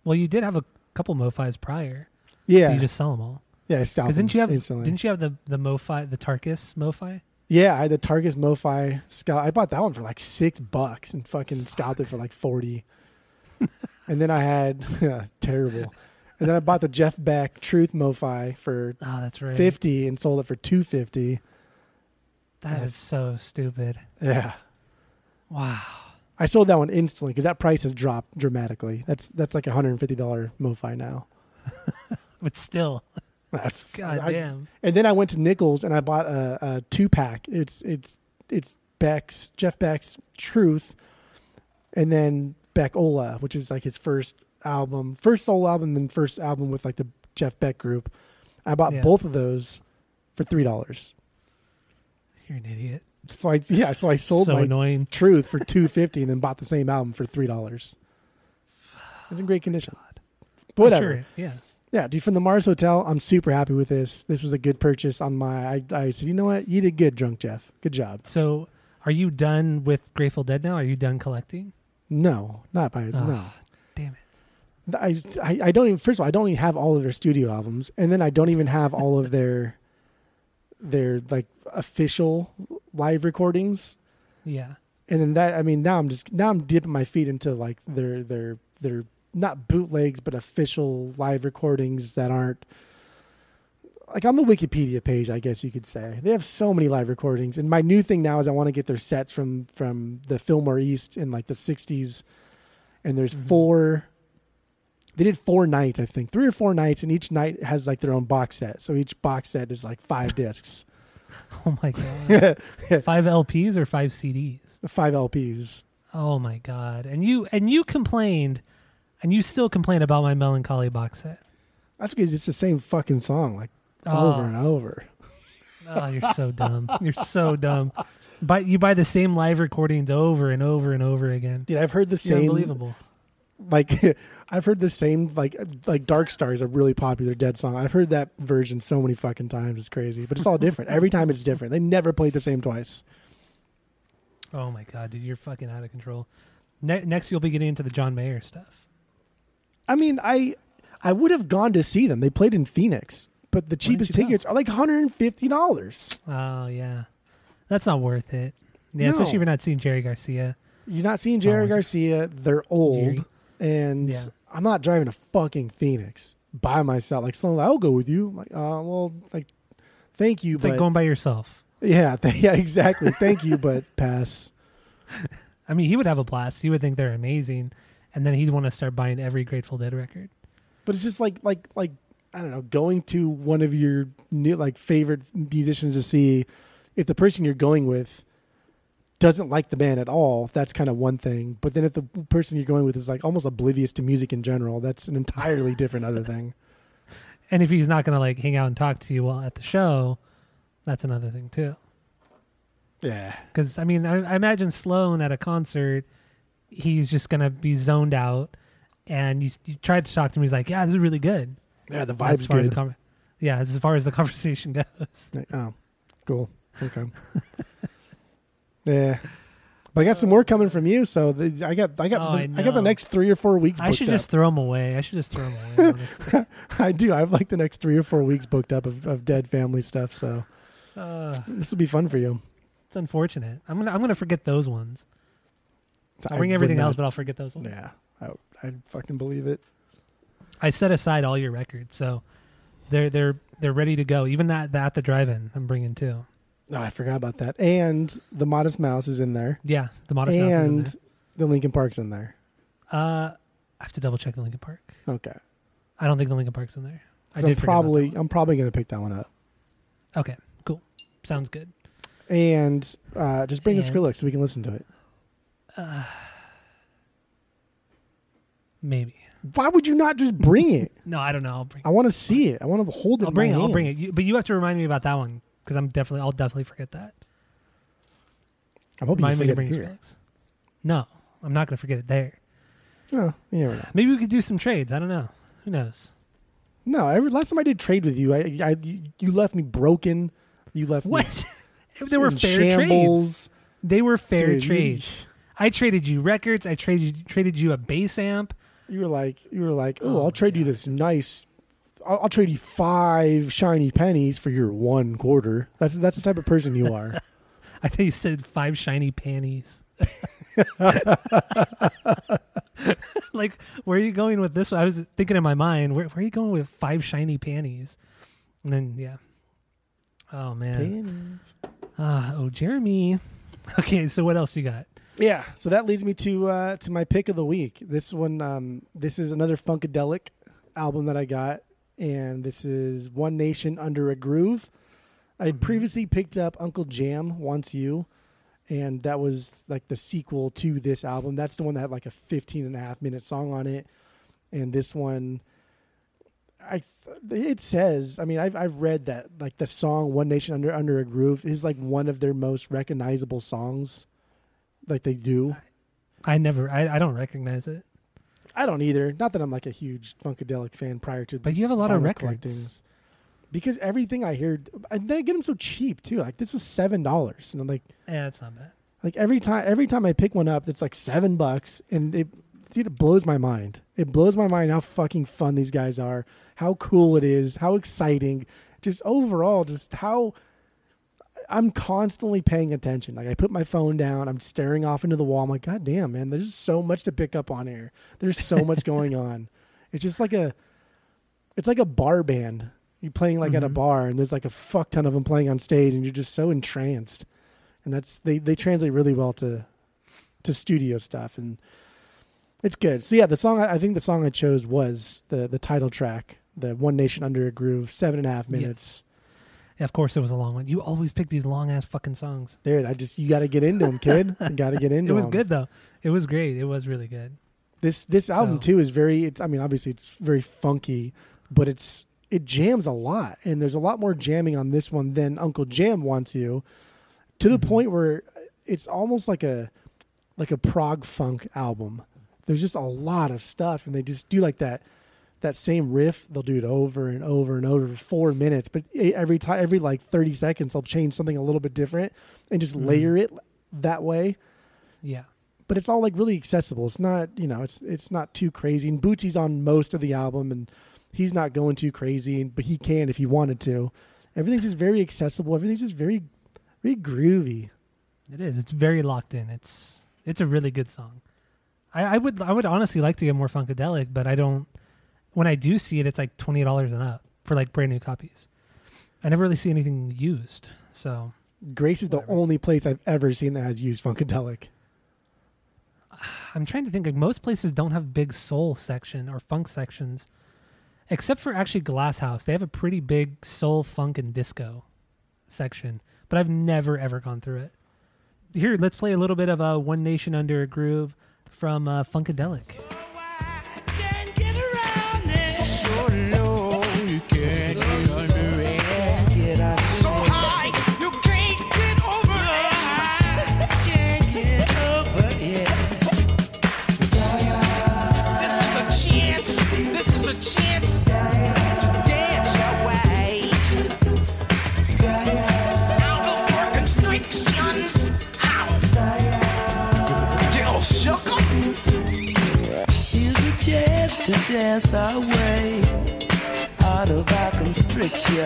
[SPEAKER 2] Well, you did have a couple MoFis prior.
[SPEAKER 1] Yeah,
[SPEAKER 2] You just sell them all.
[SPEAKER 1] yeah. I stopped.
[SPEAKER 2] Didn't you have
[SPEAKER 1] instantly?
[SPEAKER 2] didn't you have the the MoFi the Tarkus MoFi?
[SPEAKER 1] Yeah, I had the Tarkus MoFi Scout. I bought that one for like six bucks and fucking scalped it for like forty. *laughs* and then I had *laughs* terrible. And then I bought the Jeff Beck Truth MoFi for
[SPEAKER 2] Oh, that's right.
[SPEAKER 1] fifty and sold it for two fifty.
[SPEAKER 2] That is so stupid.
[SPEAKER 1] Yeah,
[SPEAKER 2] Wow.
[SPEAKER 1] I sold that one instantly because that price has dropped dramatically. That's that's like a hundred and fifty dollar MoFi now. *laughs*
[SPEAKER 2] But still,
[SPEAKER 1] That's *laughs*
[SPEAKER 2] god
[SPEAKER 1] I-
[SPEAKER 2] damn.
[SPEAKER 1] And then I went to Nichols and I bought a, a two pack. It's it's it's Beck's Jeff Beck's Truth, and then Beck Ola, which is like his first album, first solo album, then first album with like the Jeff Beck group. I bought
[SPEAKER 2] Yeah.
[SPEAKER 1] both of those for three dollars.
[SPEAKER 2] You're an idiot.
[SPEAKER 1] So I yeah, so I sold
[SPEAKER 2] so
[SPEAKER 1] my
[SPEAKER 2] annoying.
[SPEAKER 1] Truth for *laughs* two fifty, and then bought the same album for three dollars. It's in great condition. But whatever.
[SPEAKER 2] Sure, yeah.
[SPEAKER 1] Yeah, dude, from the Mars Hotel, I'm super happy with this. This was a good purchase on my. I, I said, you know what, you did good, drunk Jeff. Good job.
[SPEAKER 2] So, are you done with Grateful Dead now? Are you done collecting?
[SPEAKER 1] No, not by
[SPEAKER 2] Oh,
[SPEAKER 1] no.
[SPEAKER 2] Damn it.
[SPEAKER 1] I, I I don't even. First of all, I don't even have all of their studio albums, and then I don't even have all of their *laughs* their like official live recordings.
[SPEAKER 2] Yeah.
[SPEAKER 1] And then that, I mean, now I'm just now I'm dipping my feet into like their their their not bootlegs, but official live recordings that aren't like on the Wikipedia page, I guess you could say. They have so many live recordings. And my new thing now is I want to get their sets from from the Fillmore East in like the 60s. And there's
[SPEAKER 2] Mhm.
[SPEAKER 1] four they did four nights, I think. Three or four nights and each night has like their own box set. So each box set is like five *laughs* discs.
[SPEAKER 2] Oh my god. *laughs* five LPs or five CDs?
[SPEAKER 1] five LPs.
[SPEAKER 2] Oh my god. And you and you complained, and you still complain about my Mellon Collie box set.
[SPEAKER 1] That's because it's the same fucking song like
[SPEAKER 2] Oh,
[SPEAKER 1] over and over.
[SPEAKER 2] oh you're so dumb. You're so dumb. But you buy the same live recordings over and over and over again.
[SPEAKER 1] Dude, I've heard the
[SPEAKER 2] You're
[SPEAKER 1] same
[SPEAKER 2] unbelievable.
[SPEAKER 1] like *laughs* I've heard the same like like Dark Star is a really popular Dead song. I've heard that version so many fucking times. It's crazy, but it's all different. Every time it's different. They never played the same twice.
[SPEAKER 2] Oh my god, dude, you're fucking out of control. Ne- next, you'll be getting into the John Mayer stuff.
[SPEAKER 1] I mean, I I would have gone to see them. They played in Phoenix, but the cheapest
[SPEAKER 2] go?
[SPEAKER 1] tickets are like hundred and fifty dollars.
[SPEAKER 2] Oh yeah, that's not worth it. Yeah,
[SPEAKER 1] No.
[SPEAKER 2] especially if you're not seeing Jerry Garcia.
[SPEAKER 1] You're not seeing Jerry
[SPEAKER 2] it.
[SPEAKER 1] Garcia. They're old,
[SPEAKER 2] Jerry.
[SPEAKER 1] and
[SPEAKER 2] Yeah.
[SPEAKER 1] I'm not driving to fucking Phoenix by myself. Like, someone, I'll go with you. I'm like, uh, well, like, thank you,
[SPEAKER 2] It's
[SPEAKER 1] but
[SPEAKER 2] like going by yourself.
[SPEAKER 1] yeah, *laughs* th- yeah, exactly. Thank you, but *laughs* pass.
[SPEAKER 2] I mean, he would have a blast. He would think they're amazing, and then he'd want to start buying every Grateful Dead record.
[SPEAKER 1] But it's just like like like I don't know, going to one of your new like favorite musicians to see if the person you're going with doesn't like the band at all, that's kind of one thing. But then if the person you're going with is like almost oblivious to music in general, that's an entirely *laughs* different other thing.
[SPEAKER 2] And if he's not going to like hang out and talk to you while at the show, that's another thing too.
[SPEAKER 1] Yeah.
[SPEAKER 2] Because I mean, I, I imagine Sloan at a concert, he's just going to be zoned out, and you you tried to talk to him, he's like, "Yeah, this is really good."
[SPEAKER 1] Yeah, the
[SPEAKER 2] As
[SPEAKER 1] vibe's good.
[SPEAKER 2] the conver- yeah, as far as the *laughs* conversation goes.
[SPEAKER 1] Oh, cool. Okay. *laughs* yeah. But I got some more coming from you, so the, I got I got
[SPEAKER 2] Oh,
[SPEAKER 1] the,
[SPEAKER 2] I
[SPEAKER 1] I, got the next three or four weeks.
[SPEAKER 2] I should
[SPEAKER 1] up.
[SPEAKER 2] just throw him away. I should just throw him away. *laughs*
[SPEAKER 1] I do. I have like the next three or four weeks booked up of, of dead family stuff. So
[SPEAKER 2] uh,
[SPEAKER 1] this will be fun for you.
[SPEAKER 2] it's unfortunate. I'm gonna I'm gonna forget those ones. I'll bring everything else, but I'll forget those ones.
[SPEAKER 1] Yeah, I, I fucking believe it.
[SPEAKER 2] I set aside all your records, so they're they're they're ready to go. Even that that the drive-in, I'm bringing too.
[SPEAKER 1] No, I forgot about that. And the Modest Mouse is in there,
[SPEAKER 2] Yeah, the Modest Mouse is in
[SPEAKER 1] and the Linkin Park's in there.
[SPEAKER 2] Uh, I have to double check the Linkin Park.
[SPEAKER 1] Okay,
[SPEAKER 2] I don't think the Linkin Park's in there. I
[SPEAKER 1] so I'm
[SPEAKER 2] did forget about
[SPEAKER 1] probably I'm probably gonna pick that one up.
[SPEAKER 2] okay. Cool, sounds good.
[SPEAKER 1] And uh, just bring the
[SPEAKER 2] And-
[SPEAKER 1] Skrillex so we can listen to it. *sighs*
[SPEAKER 2] Maybe.
[SPEAKER 1] Why would you not just bring it? *laughs*
[SPEAKER 2] No, I don't know. I'll bring.
[SPEAKER 1] I want to see it. I want to hold it.
[SPEAKER 2] I'll
[SPEAKER 1] in
[SPEAKER 2] bring it. I'll bring it. You, but you have to remind me about that one because I'm definitely. I'll definitely forget that.
[SPEAKER 1] I'm hoping you
[SPEAKER 2] Remind me to bring
[SPEAKER 1] here.
[SPEAKER 2] No, I'm not going to forget it there.
[SPEAKER 1] Oh, you never know.
[SPEAKER 2] Maybe we could do some trades. I don't know. Who knows?
[SPEAKER 1] No, every, last time I did trade with you, I, I you left me broken. You left me
[SPEAKER 2] What? *laughs* they were
[SPEAKER 1] in
[SPEAKER 2] fair trades.
[SPEAKER 1] shambles.
[SPEAKER 2] They were fair
[SPEAKER 1] Dude,
[SPEAKER 2] trades. I traded you records. I traded traded you a bass amp.
[SPEAKER 1] You were like, you were like, oh, I'll trade you this nice. I'll, I'll trade you five shiny pennies for your one quarter. That's that's the type of person you are. *laughs*
[SPEAKER 2] I think you said five shiny panties. *laughs* *laughs* like, where are you going with this? I was thinking in my mind, where, where are you going with five shiny panties? And then, yeah. Oh man. Ah, oh, Jeremy. Okay, so what else you got?
[SPEAKER 1] Yeah, so that leads me to uh, to my pick of the week. This one, um, this is another funkadelic album that I got, and this is One Nation Under a Groove. I had previously picked up Uncle Jam Wants You, and that was like the sequel to this album. That's the one that had like a 15 and a half minute song on it, and this one, I it says. I mean, I've I've read that like the song One Nation Under Under a Groove is like one of their most recognizable songs, like they do.
[SPEAKER 2] I never, I, I don't recognize it.
[SPEAKER 1] I don't either. Not that I'm like a huge Funkadelic fan prior to.
[SPEAKER 2] But you have a lot of records.
[SPEAKER 1] collectings. Because everything I hear, and they get them so cheap too. Like this was seven dollars, and I'm like,
[SPEAKER 2] Yeah, it's not bad.
[SPEAKER 1] like every time, every time I pick one up, it's like seven bucks, and it, dude, it blows my mind. It blows my mind how fucking fun these guys are, how cool it is, how exciting, just overall, just how I'm constantly paying attention. Like I put my phone down, I'm staring off into the wall. I'm like, God damn, man, there's so much to pick up on here. There's so much going *laughs* on. It's just like a, it's like a bar band. You're playing like at a
[SPEAKER 2] Mhm.
[SPEAKER 1] bar, and there's like a fuck ton of them playing on stage, and you're just so entranced. And that's they they translate really well to, to studio stuff, and it's good. So yeah, the song I think the song I chose was the the title track, the One Nation Under a Groove, seven and a half
[SPEAKER 2] Yes. Yeah, of course it was a long one. You always pick these long ass fucking songs.
[SPEAKER 1] Dude, I just you got to get into them, kid. you *laughs* got to get into them.
[SPEAKER 2] It was
[SPEAKER 1] 'em.
[SPEAKER 2] good though. It was great. It was really good.
[SPEAKER 1] This this album
[SPEAKER 2] So-
[SPEAKER 1] too is very. It's I mean obviously it's very funky, but it's it jams a lot, and there's a lot more jamming on this one than Uncle Jam wants you, to the
[SPEAKER 2] Mhm.
[SPEAKER 1] point where it's almost like a like a prog funk album. There's just a lot of stuff, and they just do like that that same riff. They'll do it over and over and over for four minutes, but every time every like 30 seconds they'll change something a little bit different and just
[SPEAKER 2] Mhm.
[SPEAKER 1] layer it that way
[SPEAKER 2] Yeah.
[SPEAKER 1] but it's all like really accessible. It's not, you know, it's it's not too crazy. And Bootsy's on most of the album, and he's not going too crazy, but he can if he wanted to. Everything's just very accessible. Everything's just very, very groovy.
[SPEAKER 2] It is. It's very locked in. It's it's a really good song. I, I would I would honestly like to get more funkadelic, but I don't. When I do see it, it's like twenty dollars and up for like brand new copies. I never really see anything used. So
[SPEAKER 1] Grace is the only place I've ever seen that has used funkadelic.
[SPEAKER 2] I'm trying to think. Like most places don't have big soul section or funk sections, except for actually Glass House. They have a pretty big soul, funk, and disco section, but I've never ever gone through it. Here, let's play a little bit of a One Nation Under a Groove from uh, Funkadelic.
[SPEAKER 3] Dance our way out of our constriction.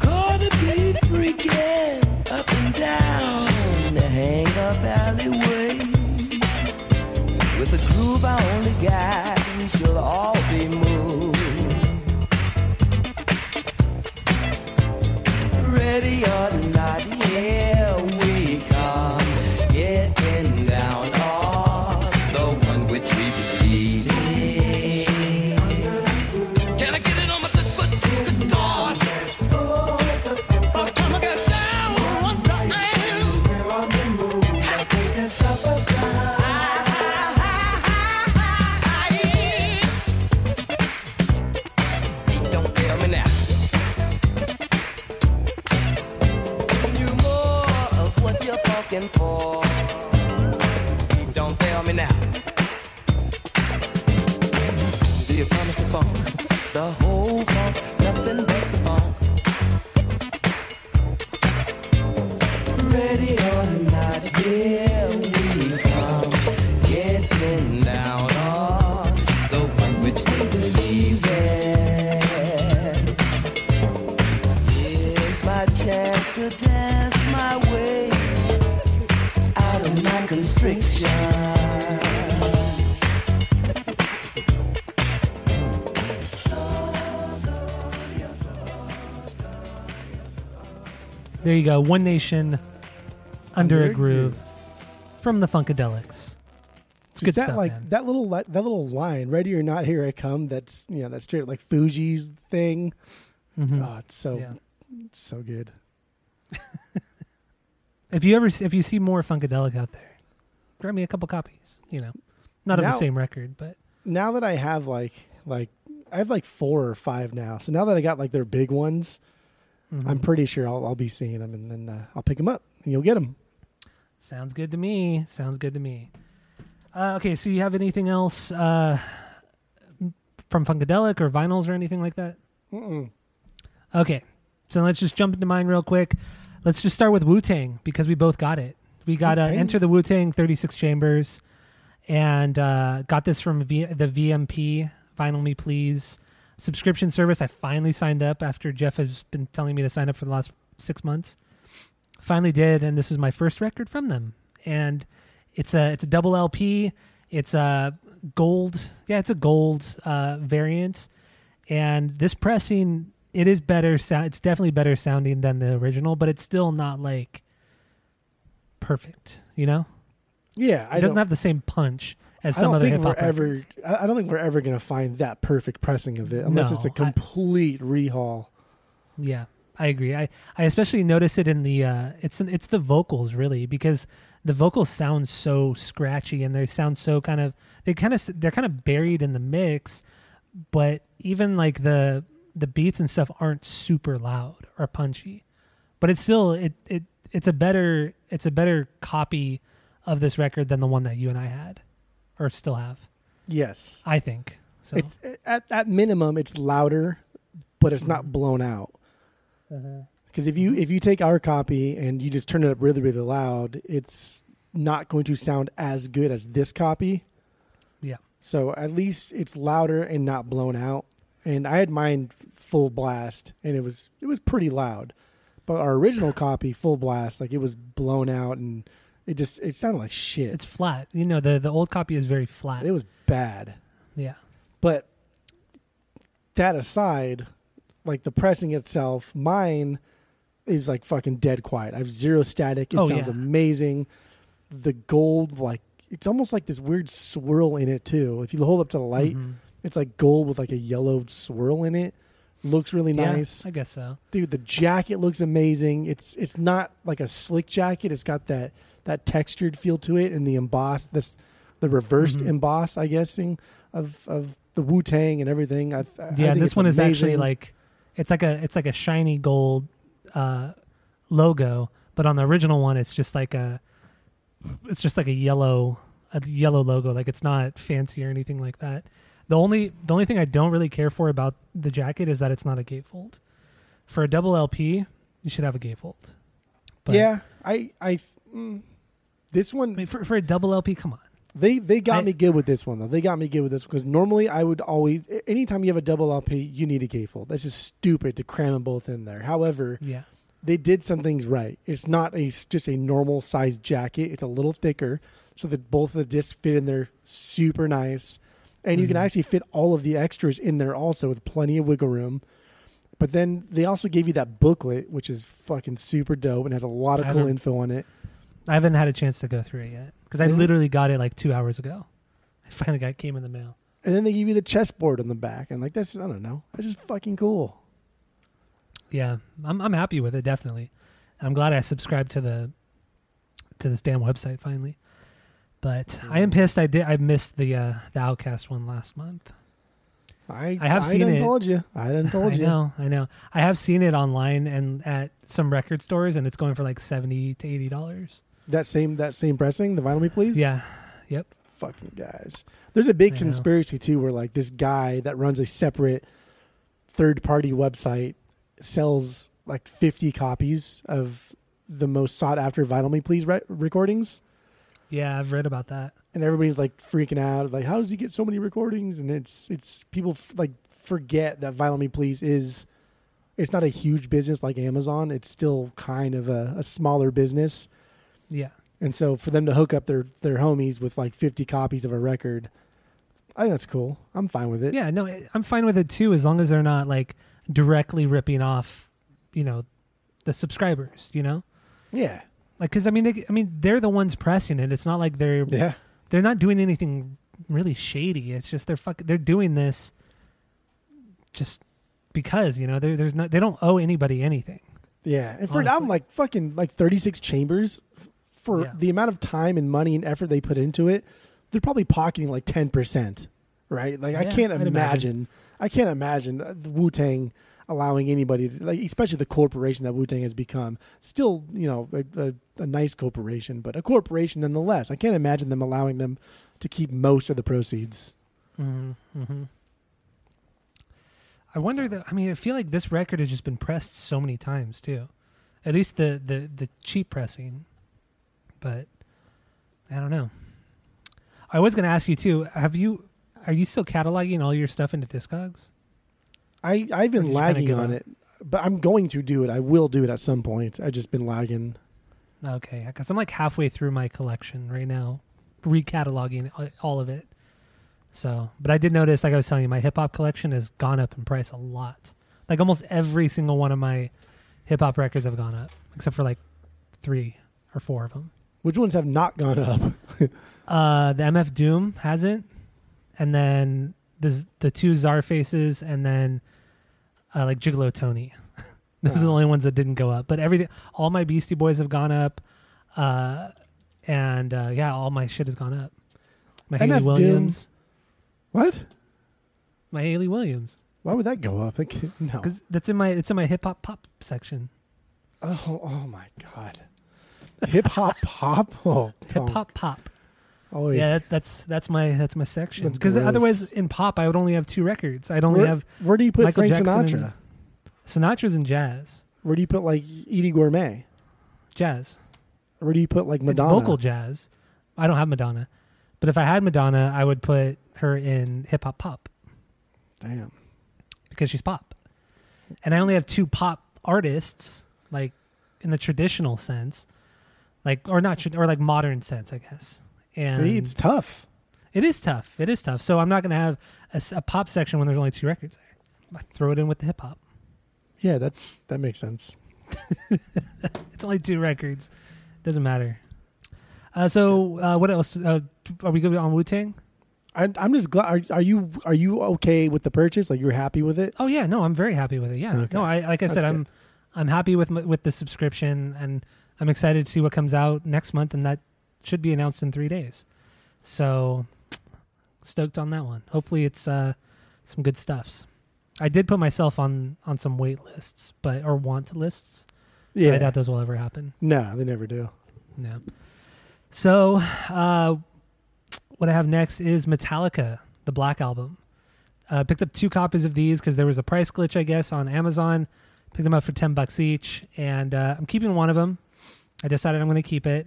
[SPEAKER 3] Gonna be freaking up and down the hang up alleyway. With a groove I only got, we shall all be moved. Ready or not, here you're for. You
[SPEAKER 2] go. One Nation Under,
[SPEAKER 1] Under
[SPEAKER 2] a Groove,
[SPEAKER 1] Groove.
[SPEAKER 2] from the Funkadelics. It's
[SPEAKER 1] Is
[SPEAKER 2] good
[SPEAKER 1] that
[SPEAKER 2] stuff,
[SPEAKER 1] like
[SPEAKER 2] man.
[SPEAKER 1] that little li- that little line, "Ready or not, here I come." That's you know that's straight like Fugees' thing.
[SPEAKER 2] Mhm.
[SPEAKER 1] Oh, it's so
[SPEAKER 2] Yeah.
[SPEAKER 1] it's so good. *laughs*
[SPEAKER 2] If you ever if you see more Funkadelic out there, grab me a couple copies. You know, not of the same record, but
[SPEAKER 1] Now that I have like like I have like four or five now, so now that I got like their big ones,
[SPEAKER 2] mhm.
[SPEAKER 1] I'm pretty sure I'll, I'll be seeing them, and then uh, I'll pick them up, and you'll get them.
[SPEAKER 2] sounds good to me. Sounds good to me. Uh, okay, so you have anything else uh, from Funkadelic or vinyls or anything like that?
[SPEAKER 1] Mm-mm.
[SPEAKER 2] Okay, so let's just jump into mine real quick. Let's just start with Wu Tang because we both got it. We got uh? Enter the Wu Tang 36 Chambers and uh, got this from v- the VMP, Vinyl Me Please subscription service. I finally signed up after Jeff has been telling me to sign up for the last six months. Finally did, and this is my first record from them. And it's a it's a double LP. It's a gold, yeah, it's a gold uh, variant. And this pressing, it is better sound. It's definitely better sounding than the original, but it's still not like perfect. You know,
[SPEAKER 1] Yeah, I
[SPEAKER 2] it doesn't have the same punch as
[SPEAKER 1] I
[SPEAKER 2] some
[SPEAKER 1] don't
[SPEAKER 2] other
[SPEAKER 1] think
[SPEAKER 2] hip
[SPEAKER 1] we're
[SPEAKER 2] hop
[SPEAKER 1] ever. I I don't think we're ever gonna find that perfect pressing of it, unless
[SPEAKER 2] No,
[SPEAKER 1] it's a complete rehaul.
[SPEAKER 2] Yeah, I agree. I, I especially notice it in the uh, it's it's the vocals really because the vocals sound so scratchy and they sound so kind of they kind of they're kind of buried in the mix, but even like the the beats and stuff aren't super loud or punchy, but it's still it it it's a better it's a better copy of this record than the one that you and I had or still have.
[SPEAKER 1] Yes,
[SPEAKER 2] I think so.
[SPEAKER 1] it's at at minimum it's louder, but it's not mm-hmm. blown out. Uh-huh. Because if you if you take our copy and you just turn it up really really loud, it's not going to sound as good as this copy.
[SPEAKER 2] yeah.
[SPEAKER 1] So at least it's louder and not blown out. And I had mine full blast, and it was it was pretty loud. But our original *sighs* copy, full blast, like it was blown out, and it just it sounded like shit.
[SPEAKER 2] It's flat. You know the the old copy is very flat.
[SPEAKER 1] it was bad.
[SPEAKER 2] yeah.
[SPEAKER 1] But that aside, like the pressing itself, mine is like fucking dead quiet. I have zero static. It
[SPEAKER 2] Oh,
[SPEAKER 1] sounds
[SPEAKER 2] yeah.
[SPEAKER 1] amazing. The gold, like it's almost like this weird swirl in it too. If you hold up to the light,
[SPEAKER 2] Mhm.
[SPEAKER 1] it's like gold with like a yellow swirl in it. Looks really
[SPEAKER 2] Yeah,
[SPEAKER 1] nice.
[SPEAKER 2] I guess so.
[SPEAKER 1] Dude, the jacket looks amazing. It's it's not like a slick jacket. It's got that that textured feel to it and the embossed this the reversed
[SPEAKER 2] Mhm.
[SPEAKER 1] emboss, I guessing, of of the Wu Tang and everything. I, I
[SPEAKER 2] Yeah, this one is actually like it's like a it's like a shiny gold uh, logo, but on the original one, it's just like a it's just like a yellow a yellow logo. Like it's not fancy or anything like that. The only the only thing I don't really care for about the jacket is that it's not a gatefold. For a double LP, you should have a gatefold. But,
[SPEAKER 1] yeah, I I mm, this
[SPEAKER 2] I
[SPEAKER 1] one
[SPEAKER 2] mean, for for a double LP, come on.
[SPEAKER 1] they they got
[SPEAKER 2] I-
[SPEAKER 1] me good with this one though. They got me good with this because normally I would always anytime you have a double LP, you need a gatefold. That's just stupid to cram them both in there. However,
[SPEAKER 2] Yeah,
[SPEAKER 1] they did some things right. It's not a just a normal sized jacket. It's a little thicker, so that both of the discs fit in there super nice, and you can
[SPEAKER 2] Mhm.
[SPEAKER 1] actually fit all of the extras in there also with plenty of wiggle room. But then they also gave you that booklet, which is fucking super dope and has a lot of
[SPEAKER 2] I
[SPEAKER 1] cool info on it.
[SPEAKER 2] I haven't had a chance to go through it yet because I
[SPEAKER 1] Really?
[SPEAKER 2] literally got it like two hours ago. I finally got came in the mail.
[SPEAKER 1] And then they give you the chessboard on the back, and like that's I don't know, that's just fucking cool.
[SPEAKER 2] Yeah, I'm I'm happy with it definitely. I'm glad I subscribed to the to this damn website finally. But I am pissed I did I missed the uh the OutKast one last month.
[SPEAKER 1] I
[SPEAKER 2] I have seen
[SPEAKER 1] done
[SPEAKER 2] it.
[SPEAKER 1] told you, I done *laughs* told
[SPEAKER 2] I
[SPEAKER 1] you.
[SPEAKER 2] know, I know. I have seen it online and at some record stores and it's going for like 70 to 80 dollars.
[SPEAKER 1] That same that same pressing, the vinyl me please.
[SPEAKER 2] Yeah. Yep.
[SPEAKER 1] fucking guys. There's a big
[SPEAKER 2] I know.
[SPEAKER 1] conspiracy too, where like this guy that runs a separate third party website sells like 50 copies of the most sought after Vinyl Me Please re- recordings,
[SPEAKER 2] Yeah, I've read about that.
[SPEAKER 1] and everybody's like freaking out, like how does he get so many recordings? And it's it's people f- like forget that Vinyl Me Please is it's not a huge business like Amazon. It's still kind of a, a smaller business.
[SPEAKER 2] Yeah.
[SPEAKER 1] And so for them to hook up their their homies with like 50 copies of a record, I think that's cool. I'm fine with it.
[SPEAKER 2] Yeah, no, eh, I'm fine with it too, as long as they're not like directly ripping off, you know, the subscribers. You know,
[SPEAKER 1] Yeah.
[SPEAKER 2] like because I mean, they, I mean, they're the ones pressing it. It's not like they're
[SPEAKER 1] Yeah.
[SPEAKER 2] they're not doing anything really shady. It's just they're fuck, they're doing this just because you know they're, there's not they don't owe anybody anything.
[SPEAKER 1] Yeah. And for an album
[SPEAKER 2] Honestly.
[SPEAKER 1] like fucking like 36 chambers for
[SPEAKER 2] Yeah.
[SPEAKER 1] the amount of time and money and effort they put into it, they're probably pocketing like 10%, right? Like I can't imagine,
[SPEAKER 2] imagine.
[SPEAKER 1] I can't imagine uh, the Wu-Tang allowing anybody to, like especially the corporation that Wu-Tang has become. Still, you know, a, a, a nice corporation, but a corporation nonetheless. I can't imagine them allowing them to keep most of the proceeds.
[SPEAKER 2] Mm-hmm. mm-hmm. I wonder that. I mean, I feel like this record has just been pressed so many times too. At least the the the cheap pressing, but I don't know. I was going to ask you too. Have you are you still cataloging all your stuff into Discogs?
[SPEAKER 1] I I've been lagging on it, but I'm going to do it. I will do it at some point. I've just been lagging.
[SPEAKER 2] Okay, because I'm like halfway through my collection right now, recataloging all of it. So, but I did notice, like I was telling you, my hip hop collection has gone up in price a lot. Like almost every single one of my hip hop records have gone up, except for like three or four of them.
[SPEAKER 1] Which ones have not gone up? *laughs*
[SPEAKER 2] Uh, the MF Doom hasn't, and then the the two Czarfaces, and then uh, like Gigolo Tony. *laughs* Those are the only ones that didn't go up. But everything, all my Beastie Boys have gone up, uh, and uh, yeah, all my shit has gone up. My
[SPEAKER 1] MF
[SPEAKER 2] Haley
[SPEAKER 1] Doom-
[SPEAKER 2] Williams,
[SPEAKER 1] What?
[SPEAKER 2] my Hayley Williams,
[SPEAKER 1] Why would that go up? No.
[SPEAKER 2] because that's in my it's in my hip hop pop section.
[SPEAKER 1] Oh, oh my god. Hip hop pop. *laughs* Oh,
[SPEAKER 2] Hip hop pop.
[SPEAKER 1] Oh
[SPEAKER 2] Yeah, that, that's that's my that's my section. Because otherwise, in pop, I would only have two records. I'd only
[SPEAKER 1] Where,
[SPEAKER 2] have
[SPEAKER 1] where do you put
[SPEAKER 2] Michael
[SPEAKER 1] Frank
[SPEAKER 2] Jackson
[SPEAKER 1] Sinatra?
[SPEAKER 2] Sinatra's in jazz,
[SPEAKER 1] Where do you put like Eydie Gormé?
[SPEAKER 2] jazz.
[SPEAKER 1] Where do you put like Madonna?
[SPEAKER 2] It's vocal jazz. I don't have Madonna, but if I had Madonna, I would put her in hip hop pop
[SPEAKER 1] Damn.
[SPEAKER 2] because she's pop. And I only have two pop artists, like in the traditional sense, like or not or like modern sense, I guess. And
[SPEAKER 1] See, it's tough.
[SPEAKER 2] it is tough. It is tough. So I'm not gonna have a pop section when there's only two records there. I throw it in with the hip hop.
[SPEAKER 1] Yeah, that's that makes sense. *laughs*
[SPEAKER 2] It's only two records. Doesn't matter. Uh, so uh, what else? Uh, are we good on Wu Tang?
[SPEAKER 1] I, I'm just glad. Are, are you are you okay with the purchase? Like you're happy with it?
[SPEAKER 2] Oh yeah, no, I'm very happy with it. Yeah,
[SPEAKER 1] Okay.
[SPEAKER 2] no, I like I
[SPEAKER 1] That's
[SPEAKER 2] said,
[SPEAKER 1] good.
[SPEAKER 2] I'm I'm happy with m- with the subscription, and I'm excited to see what comes out next month, and that should be announced in three days. So stoked on that one. Hopefully, it's uh, some good stuffs. I did put myself on on some wait lists, but or want lists. Yeah, I doubt those will ever happen.
[SPEAKER 1] No, they never do.
[SPEAKER 2] No. So, uh, what I have next is Metallica, the Black Album. Uh, picked up two copies of these because there was a price glitch, I guess, on Amazon. Picked them up for ten bucks each, and uh, I'm keeping one of them. I decided I'm going to keep it.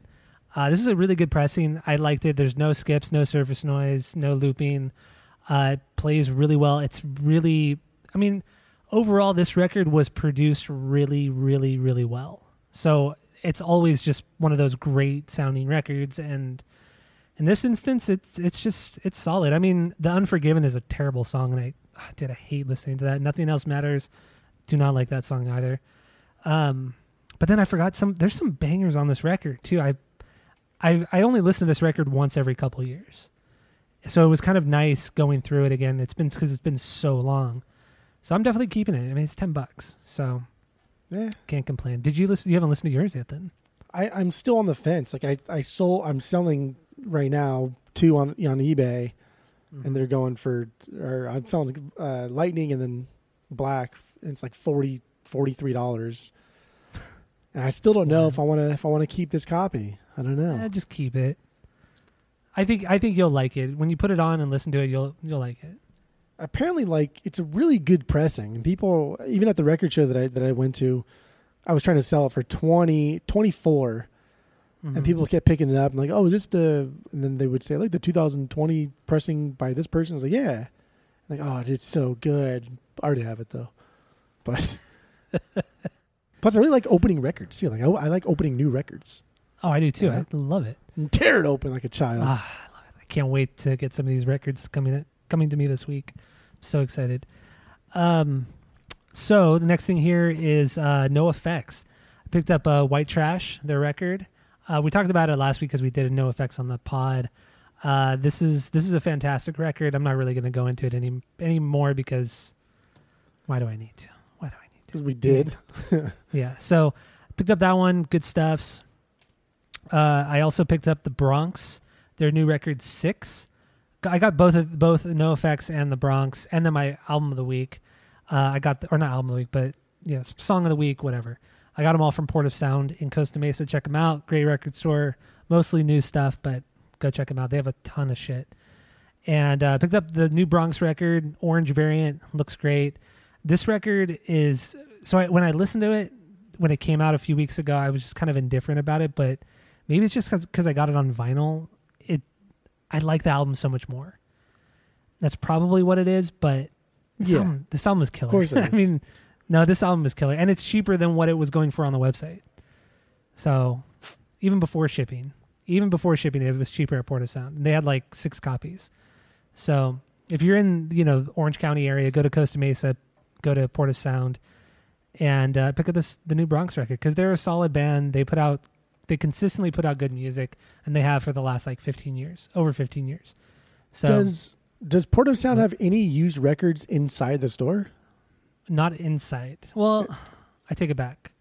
[SPEAKER 2] Uh, this is a really good pressing. I liked it. There's no skips, no surface noise, no looping. Uh, it plays really well. It's really, I mean, overall, this record was produced really, really, really well. So it's always just one of those great sounding records, and in this instance, it's it's just it's solid. I mean, The Unforgiven is a terrible song, and I ah, did I hate listening to that. Nothing else matters. Do not like that song either. Um, but then I forgot some. There's some bangers on this record too. I I I only listen to this record once every couple years, so it was kind of nice going through it again. It's been because it's been so long, so I'm definitely keeping it. I mean, it's ten bucks, so
[SPEAKER 1] Yeah.
[SPEAKER 2] can't complain. Did you listen? You haven't listened to yours yet, then?
[SPEAKER 1] I, I'm still on the fence. Like I, I sold. I'm selling right now two on on eBay, and they're going for. Or I'm selling uh, Lightning and then Black. And it's like 40 43 dollars. And I still don't know if I want to if I want to keep this copy. I don't know.
[SPEAKER 2] Eh, just keep it. I think I think you'll like it when you put it on and listen to it. You'll you'll like it.
[SPEAKER 1] apparently like it's a really good pressing and people even at the record show that I that I went to I was trying to sell it for 20 24
[SPEAKER 2] Mhm.
[SPEAKER 1] and people kept picking it up and like oh is this the and then they would say like the 2020 pressing by this person I was like yeah like oh it's so good I already have it though but *laughs* Plus, I really like opening records too. Like I, I like opening new records
[SPEAKER 2] Oh, I do too.
[SPEAKER 1] Yeah.
[SPEAKER 2] I love it.
[SPEAKER 1] and tear it open like a child.
[SPEAKER 2] Ah, I love it. I can't wait to get some of these records coming coming to me this week. I'm so excited. Um, so the next thing here is uh, NOFX. I picked up uh, White Trash, their record. Uh, we talked about it last week because we did a NOFX on the pod. Uh, this is this is a fantastic record. I'm not really going to go into it any anymore because why do I need to?
[SPEAKER 1] Because we did. *laughs*
[SPEAKER 2] Yeah. So picked up that one. Good stuffs. Uh, I also picked up the Bronx, their new record Six. I got both of both NOFX and the Bronx, and then my album of the week. Uh, I got the, or not album of the week, but yes, song of the week, whatever. I got them all from Port of Sound in Costa Mesa. Check them out. Great record store. Mostly new stuff, but go check them out. They have a ton of shit. And uh, picked up the new Bronx record, Orange variant. Looks great. This record is so I, when I listened to it when it came out a few weeks ago, I was just kind of indifferent about it. But maybe it's just because I got it on vinyl. It I like the album so much more. That's probably what it is. But this,
[SPEAKER 1] Yeah.
[SPEAKER 2] album, this album is killer.
[SPEAKER 1] course it *laughs*
[SPEAKER 2] I mean, no, this album is killer, and it's cheaper than what it was going for on the website. So even before shipping, even before shipping, it was cheaper at Port of Sound. And they had like six copies. So if you're in you know Orange County area, go to Costa Mesa, go to Port of Sound, and uh, pick up this the new Bronx record because they're a solid band. They put out they consistently put out good music, and they have for the last like 15 years, over 15 years. So
[SPEAKER 1] Does Does Port of Sound have any used records inside the store?
[SPEAKER 2] not inside. Well, I take it back.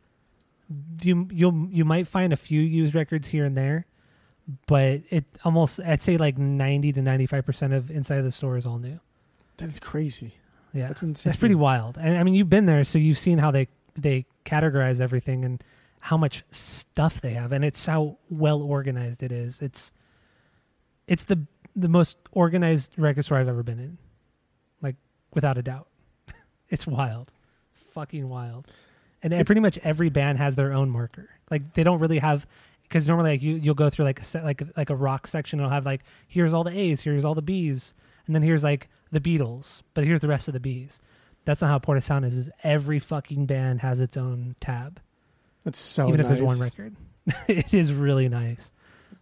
[SPEAKER 2] You you you might find a few used records here and there, but it almost I'd say like 90 to 95 percent of inside the store is all new.
[SPEAKER 1] That is crazy.
[SPEAKER 2] Yeah,
[SPEAKER 1] That's insane.
[SPEAKER 2] it's pretty wild. And I mean, you've been there, so you've seen how they they categorize everything and how much stuff they have, and it's how well organized it is. It's it's the the most organized record store I've ever been in, like without a doubt. *laughs* it's wild, fucking wild, and, and pretty much every band has their own marker. Like they don't really have. Because normally, like you, you'll go through like a set, like like a rock section. It'll have like here's all the A's, here's all the B's, and then here's like the Beatles, but here's the rest of the Bees. That's not how Port of Sound is. Is every fucking band has its own tab,
[SPEAKER 1] That's so
[SPEAKER 2] even
[SPEAKER 1] nice.
[SPEAKER 2] if there's one record. *laughs* it is really nice.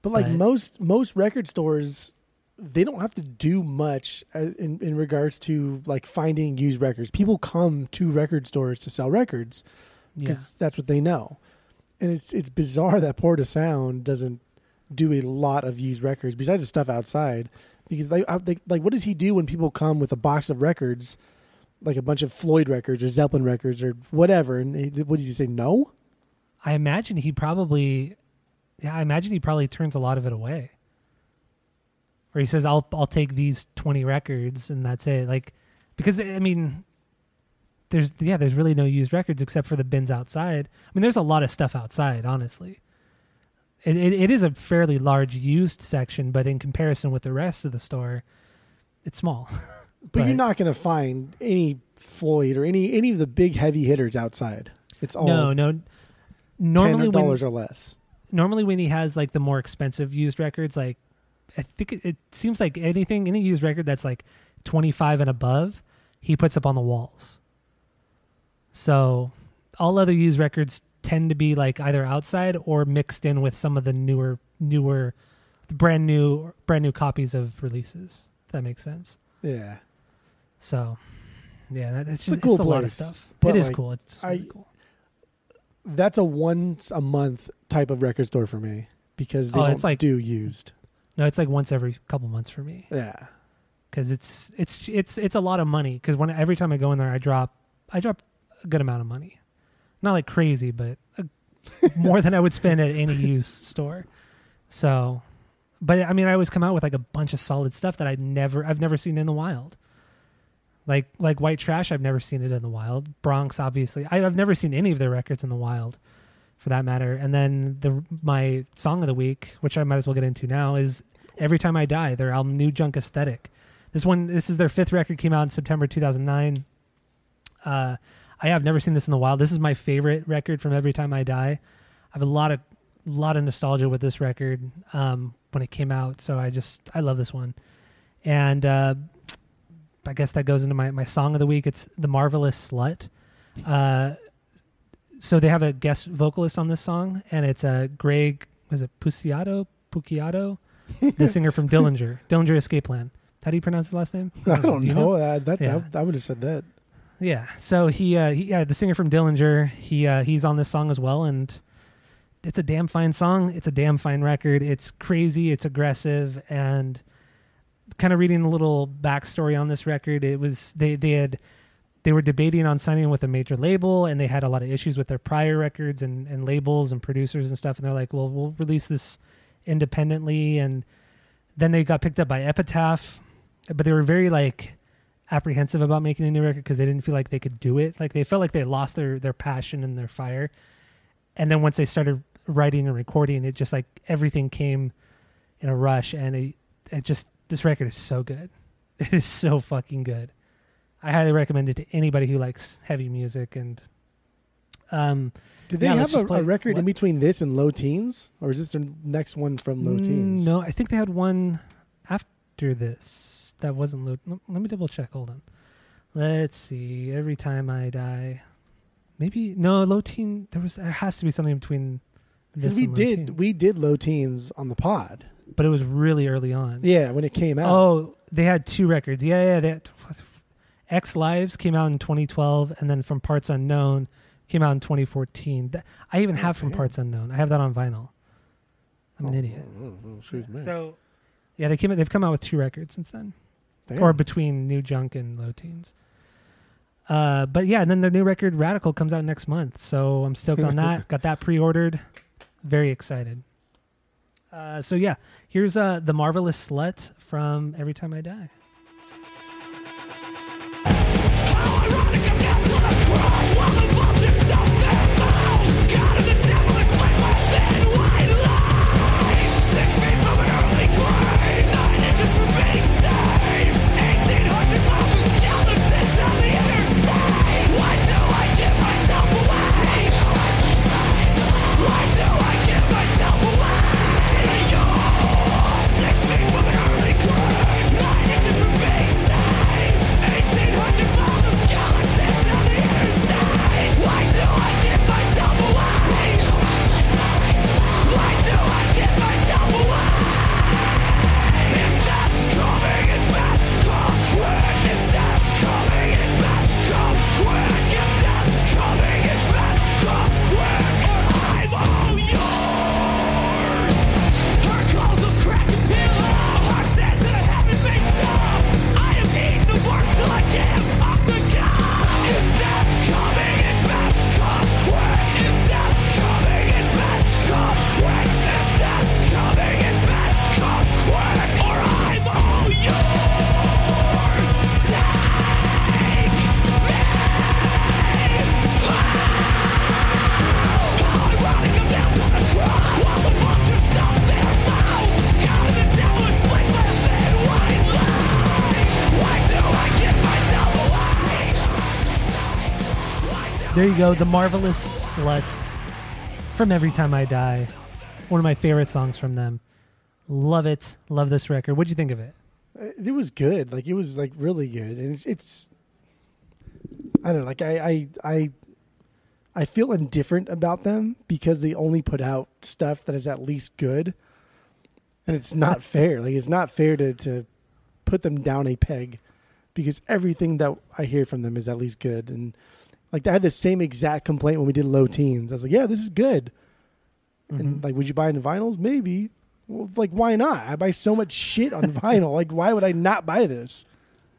[SPEAKER 1] But like
[SPEAKER 2] But-
[SPEAKER 1] most most record stores, they don't have to do much uh, in in regards to like finding used records. People come to record stores to sell records
[SPEAKER 2] Yeah,
[SPEAKER 1] because that's what they know. And it's it's bizarre that Port of Sound doesn't do a lot of used records besides the stuff outside. Because they, like what does he do when people come with a box of records, like a bunch of Floyd records or Zeppelin records or whatever? And he, what does he say? No.
[SPEAKER 2] I imagine he probably, yeah, I imagine he probably turns a lot of it away. Or he says, "I'll I'll take these twenty records and that's it." Like, because I mean, there's yeah, there's really no used records except for the bins outside. I mean, there's a lot of stuff outside, honestly. It, it it is a fairly large used section, but in comparison with the rest of the store, it's small. *laughs*
[SPEAKER 1] But, you're not going to find any Floyd or any any of the big heavy hitters outside. It's all
[SPEAKER 2] no, no. Normally,
[SPEAKER 1] dollars or less.
[SPEAKER 2] normally when he has like the more expensive used records, like I think it, it seems like anything, any used record that's like 25 and above, he puts up on the walls. So all other used records tend to be like either outside or mixed in with some of the newer, newer, brand new, brand new copies of releases. If that makes sense.
[SPEAKER 1] Yeah,
[SPEAKER 2] So, yeah, that, it's
[SPEAKER 1] a
[SPEAKER 2] just
[SPEAKER 1] cool
[SPEAKER 2] it's a lot of
[SPEAKER 1] place,
[SPEAKER 2] stuff.
[SPEAKER 1] but,
[SPEAKER 2] It is
[SPEAKER 1] like,
[SPEAKER 2] cool. It's
[SPEAKER 1] I-
[SPEAKER 2] really cool.
[SPEAKER 1] that's a once a month type of record store for me because they
[SPEAKER 2] Oh,
[SPEAKER 1] don't
[SPEAKER 2] it's like-
[SPEAKER 1] do used.
[SPEAKER 2] No, it's like once every couple months for me.
[SPEAKER 1] Yeah,
[SPEAKER 2] because it's it's it's it's a lot of money. Because when every time I go in there, I drop I drop a good amount of money, not like crazy, but uh *laughs* more than I would spend at any used store. So, but I mean, I always come out with like a bunch of solid stuff that I never I've never seen in the wild. Like like White Trash, I've never seen it in the wild. Bronx, obviously, I, I've never seen any of their records in the wild, for that matter. And then the my song of the week, which I might as well get into now, is Every Time I Die, their album New Junk Aesthetic. This one, this is their fifth record, came out in September 2009. Uh, I have never seen this in the wild. This is my favorite record from Every Time I Die. I have a lot of lot of nostalgia with this record um, when it came out, so I just I love this one. And uh, I guess that goes into my my song of the week. It's the marvelous slut. Uh, so they have a guest vocalist on this song, and it's uh, Greg. Was it Puciato? Puciato, the *laughs* singer from Dillinger, Dillinger Escape Plan. How do you pronounce his last name?
[SPEAKER 1] I don't
[SPEAKER 2] Do you
[SPEAKER 1] know. Uh, that
[SPEAKER 2] Yeah.
[SPEAKER 1] I, I would have said that.
[SPEAKER 2] Yeah. So he, uh, he, yeah, the singer from Dillinger, he, uh, he's on this song as well, and it's a damn fine song. It's a damn fine record. It's crazy. It's aggressive, and kind of reading a little backstory on this record, it was they they had they were debating on signing with a major label, and they had a lot of issues with their prior records and and labels and producers and stuff, and they're like, well, we'll release this independently, and then they got picked up by Epitaph, but they were very like apprehensive about making a new record because they didn't feel like they could do it. Like they felt like they lost their their passion and their fire. And then once they started writing and recording, it just like everything came in a rush, and it it just this record is so good. *laughs* It is so fucking good. I highly recommend it to anybody who likes heavy music and um
[SPEAKER 1] Did they
[SPEAKER 2] Yeah,
[SPEAKER 1] have a, a record in between this and Low Teens, or is this the next one from Low
[SPEAKER 2] mm,
[SPEAKER 1] Teens?
[SPEAKER 2] No, I think they had one after this that wasn't low. Let let me double check. Hold on. Let's see. Every time I die, maybe no low teen. There was there has to be something between this
[SPEAKER 1] because we
[SPEAKER 2] Low
[SPEAKER 1] did
[SPEAKER 2] Teen.
[SPEAKER 1] we did Low Teens on the pod.
[SPEAKER 2] but it was really early on.
[SPEAKER 1] Yeah, when it came out.
[SPEAKER 2] Oh, they had two records. Yeah, yeah. They had, Ex Lives came out in 2012, and then From Parts Unknown came out in 2014. That- I even have From Parts Unknown. I have that on vinyl. I'm an
[SPEAKER 1] Oh,
[SPEAKER 2] idiot.
[SPEAKER 1] oh, oh, oh excuse me.
[SPEAKER 2] So, yeah, they came. They've come out with two records since then,
[SPEAKER 1] Damn.
[SPEAKER 2] or between New Junk and Low Teens. Uh, but yeah, and then their new record Radical comes out next month, so I'm stoked on that. *laughs* Got that pre-ordered. Very excited. Uh, so yeah, here's uh, the marvelous slut from Every Time I Die. There you go, the marvelous slut from Every Time I Die. One of my favorite songs from them. Love it. Love this record. What'd you think of it?
[SPEAKER 1] Uh, it was good. Like it was like really good, and it's it's. I don't know. Like I I I, I feel indifferent about them because they only put out stuff that is at least good, and it's not *laughs* fair. Like it's not fair to to put them down a peg because everything that I hear from them is at least good. And like I had the same exact complaint when we did Low Teens. I was like, yeah, this is good. And mm-hmm. like, would you buy it in vinyls? Maybe. Well, like, why not? I buy so much shit on *laughs* vinyl. Like, why would I not buy this?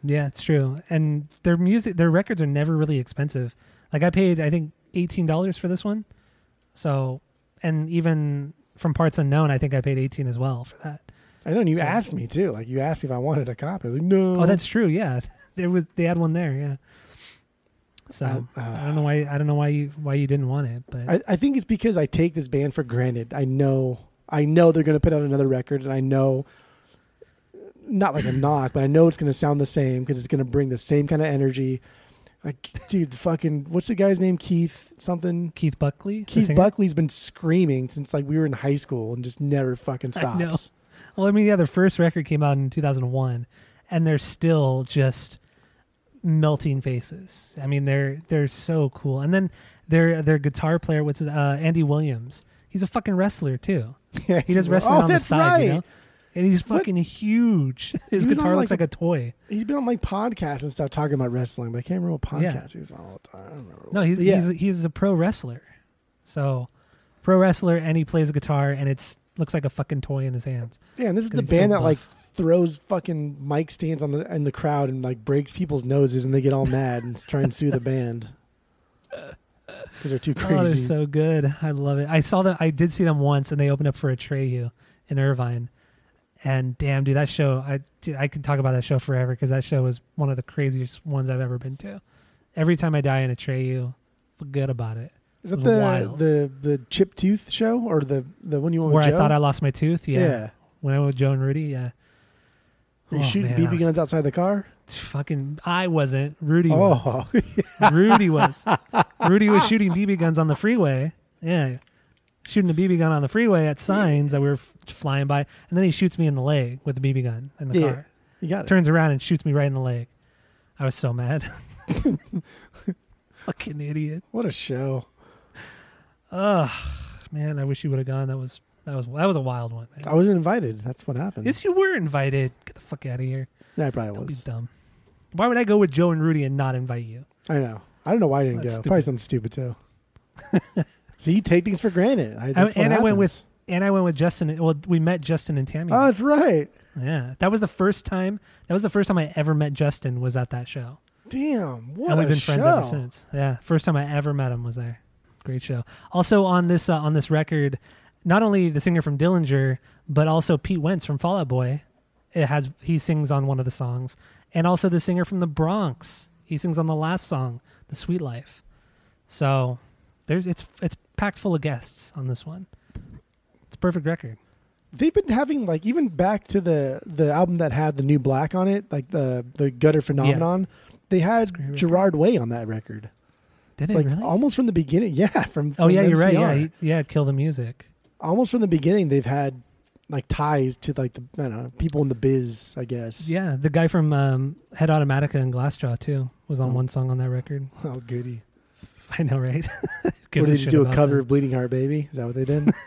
[SPEAKER 2] Yeah, it's true. And their music, their records are never really expensive. Like I paid, I think, eighteen dollars for this one. So, and even from Parts Unknown, I think I paid eighteen as well for that.
[SPEAKER 1] I know. And you
[SPEAKER 2] So-
[SPEAKER 1] asked me too. Like, you asked me if I wanted a copy. I was like, no.
[SPEAKER 2] Oh, that's true. Yeah, *laughs* there was they had one there. Yeah. So
[SPEAKER 1] Uh, uh,
[SPEAKER 2] I don't know why I don't know why you why you didn't want it, but
[SPEAKER 1] I, I think it's because I take this band for granted. I know. I know they're going to put out another record, and I know. Not like a *laughs* knock, but I know it's going to sound the same because it's going to bring the same kind of energy. Like, dude, fucking, what's the guy's name? Keith something.
[SPEAKER 2] Keith Buckley,
[SPEAKER 1] Keith? Buckley's been screaming since like we were in high school and just never fucking *laughs*
[SPEAKER 2] I
[SPEAKER 1] stops.
[SPEAKER 2] Well, I mean, yeah, their first record came out in 2001, and they're still just melting faces. I mean, they're they're so cool. And then their their guitar player, what's his, uh, Andy Williams. He's a fucking wrestler too. *laughs*
[SPEAKER 1] Yeah,
[SPEAKER 2] He does wrestling
[SPEAKER 1] oh,
[SPEAKER 2] on the side,
[SPEAKER 1] right.
[SPEAKER 2] you know. And he's
[SPEAKER 1] What?
[SPEAKER 2] fucking huge. *laughs* His guitar looks
[SPEAKER 1] like,
[SPEAKER 2] like a toy.
[SPEAKER 1] He's been on like podcasts and stuff talking about wrestling, but I can't remember what podcast
[SPEAKER 2] Yeah.
[SPEAKER 1] he was on all the time. I don't remember.
[SPEAKER 2] No, he's
[SPEAKER 1] yeah.
[SPEAKER 2] he's he's a pro wrestler. So, pro wrestler, and he plays a guitar, and it's looks like a fucking toy in his hands.
[SPEAKER 1] yeah, and this is the
[SPEAKER 2] he's so
[SPEAKER 1] band that like
[SPEAKER 2] buff.
[SPEAKER 1] Throws fucking mic stands on the in the crowd and like breaks people's noses, and they get all mad and try and sue the band *laughs* because they're too crazy.
[SPEAKER 2] Oh, they're so good. I love it. I saw them. I did see them once, and they opened up for a Atreyu in Irvine. And damn, dude, that show. I dude, I could talk about that show forever because that show was one of the craziest ones I've ever been to. Every time I die in Atreyu, forget about it.
[SPEAKER 1] is that the
[SPEAKER 2] wild.
[SPEAKER 1] the the chip tooth show or the the one you went
[SPEAKER 2] Where I
[SPEAKER 1] Joe?
[SPEAKER 2] thought I lost my tooth. Yeah.
[SPEAKER 1] yeah.
[SPEAKER 2] When I went with Joe and Rudy. Yeah.
[SPEAKER 1] Were you
[SPEAKER 2] Oh,
[SPEAKER 1] shooting
[SPEAKER 2] man,
[SPEAKER 1] BB
[SPEAKER 2] was-
[SPEAKER 1] guns outside the car?
[SPEAKER 2] Fucking, I wasn't. Rudy oh, was. *laughs*
[SPEAKER 1] Oh,
[SPEAKER 2] Rudy was. *laughs* Rudy was shooting BB guns on the freeway. Yeah. Shooting a BB gun on the freeway at signs that we were f- flying by. And then he shoots me in the leg with the BB gun in the
[SPEAKER 1] yeah.
[SPEAKER 2] car.
[SPEAKER 1] You got it.
[SPEAKER 2] Turns around and shoots me right in the leg. I was so mad. *laughs* Fucking idiot.
[SPEAKER 1] What a show!
[SPEAKER 2] Ugh. Man, I wish you would have gone. That was that was that was a wild one. man.
[SPEAKER 1] I wasn't invited. That's what happened.
[SPEAKER 2] Yes, you were invited. Fuck out of here.
[SPEAKER 1] I probably
[SPEAKER 2] Don't be
[SPEAKER 1] was.
[SPEAKER 2] dumb. Why would I go with Joe and Rudy and not invite you?
[SPEAKER 1] I know. I don't know why I didn't
[SPEAKER 2] That's
[SPEAKER 1] go.
[SPEAKER 2] stupid.
[SPEAKER 1] Probably something stupid too. *laughs* so you take things for granted. I,
[SPEAKER 2] I-
[SPEAKER 1] what
[SPEAKER 2] and I went
[SPEAKER 1] happens.
[SPEAKER 2] with and I went with Justin. Well, we met Justin and Tammy.
[SPEAKER 1] Oh, that's right.
[SPEAKER 2] Yeah, that was the first time. That was the first time I ever met Justin. Was at that show,
[SPEAKER 1] Damn, what
[SPEAKER 2] and we've been
[SPEAKER 1] show!
[SPEAKER 2] friends ever since. Yeah, first time I ever met him was there. Great show. Also on this uh, on this record, not only the singer from Dillinger, but also Pete Wentz from Fall Out Boy. It has he sings on one of the songs, and also the singer from the Bronx. He sings on the last song, "The Sweet Life." So there's it's it's packed full of guests on this one. It's a perfect record.
[SPEAKER 1] They've been having like even back to the the album that had the new black on it, like the the Gutter Phenomenon. They had. Gerard Way on that record.
[SPEAKER 2] Did
[SPEAKER 1] It's
[SPEAKER 2] it
[SPEAKER 1] like
[SPEAKER 2] really?
[SPEAKER 1] almost from the beginning. Yeah, from,
[SPEAKER 2] oh
[SPEAKER 1] from
[SPEAKER 2] yeah, you're right. Yeah, he, yeah, kill the music.
[SPEAKER 1] almost from the beginning. They've had like ties to like the I don't know people in the biz. I guess.
[SPEAKER 2] Yeah, the guy from um, Head Automatica and Glassjaw too was on
[SPEAKER 1] Oh.
[SPEAKER 2] one song on that record. *laughs*
[SPEAKER 1] Oh goody.
[SPEAKER 2] I know, right? *laughs*
[SPEAKER 1] What did just do? A cover
[SPEAKER 2] them.
[SPEAKER 1] of Bleeding Heart Baby? Is that what they did? *laughs*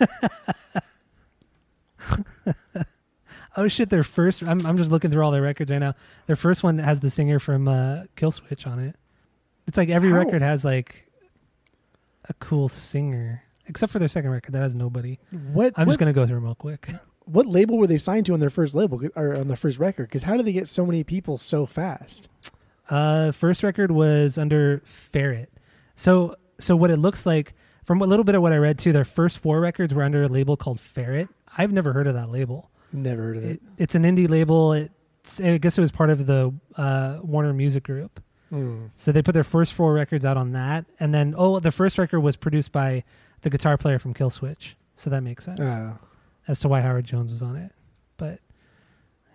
[SPEAKER 2] Oh shit! Their first. I'm I'm just looking through all their records right now. Their first one has the singer from uh, Killswitch on it. It's like every
[SPEAKER 1] How-
[SPEAKER 2] record has like a cool singer, except for their second record that has nobody.
[SPEAKER 1] what?
[SPEAKER 2] I'm
[SPEAKER 1] what,
[SPEAKER 2] just gonna go through them real quick.
[SPEAKER 1] What label were they signed to on their first label or on their first record? Because how did they get so many people so fast?
[SPEAKER 2] Uh, first record was under Ferret. So so what it looks like from a little bit of what I read too, their first four records were under a label called Ferret. I've never heard of that label.
[SPEAKER 1] Never heard of it.
[SPEAKER 2] It, it's an indie label. It's I guess it was part of the uh, Warner Music Group.
[SPEAKER 1] Hmm.
[SPEAKER 2] So they put their first four records out on that, and then oh, the first record was produced by the guitar player from Killswitch. So that makes sense
[SPEAKER 1] Uh,
[SPEAKER 2] as to why Howard Jones was on it. But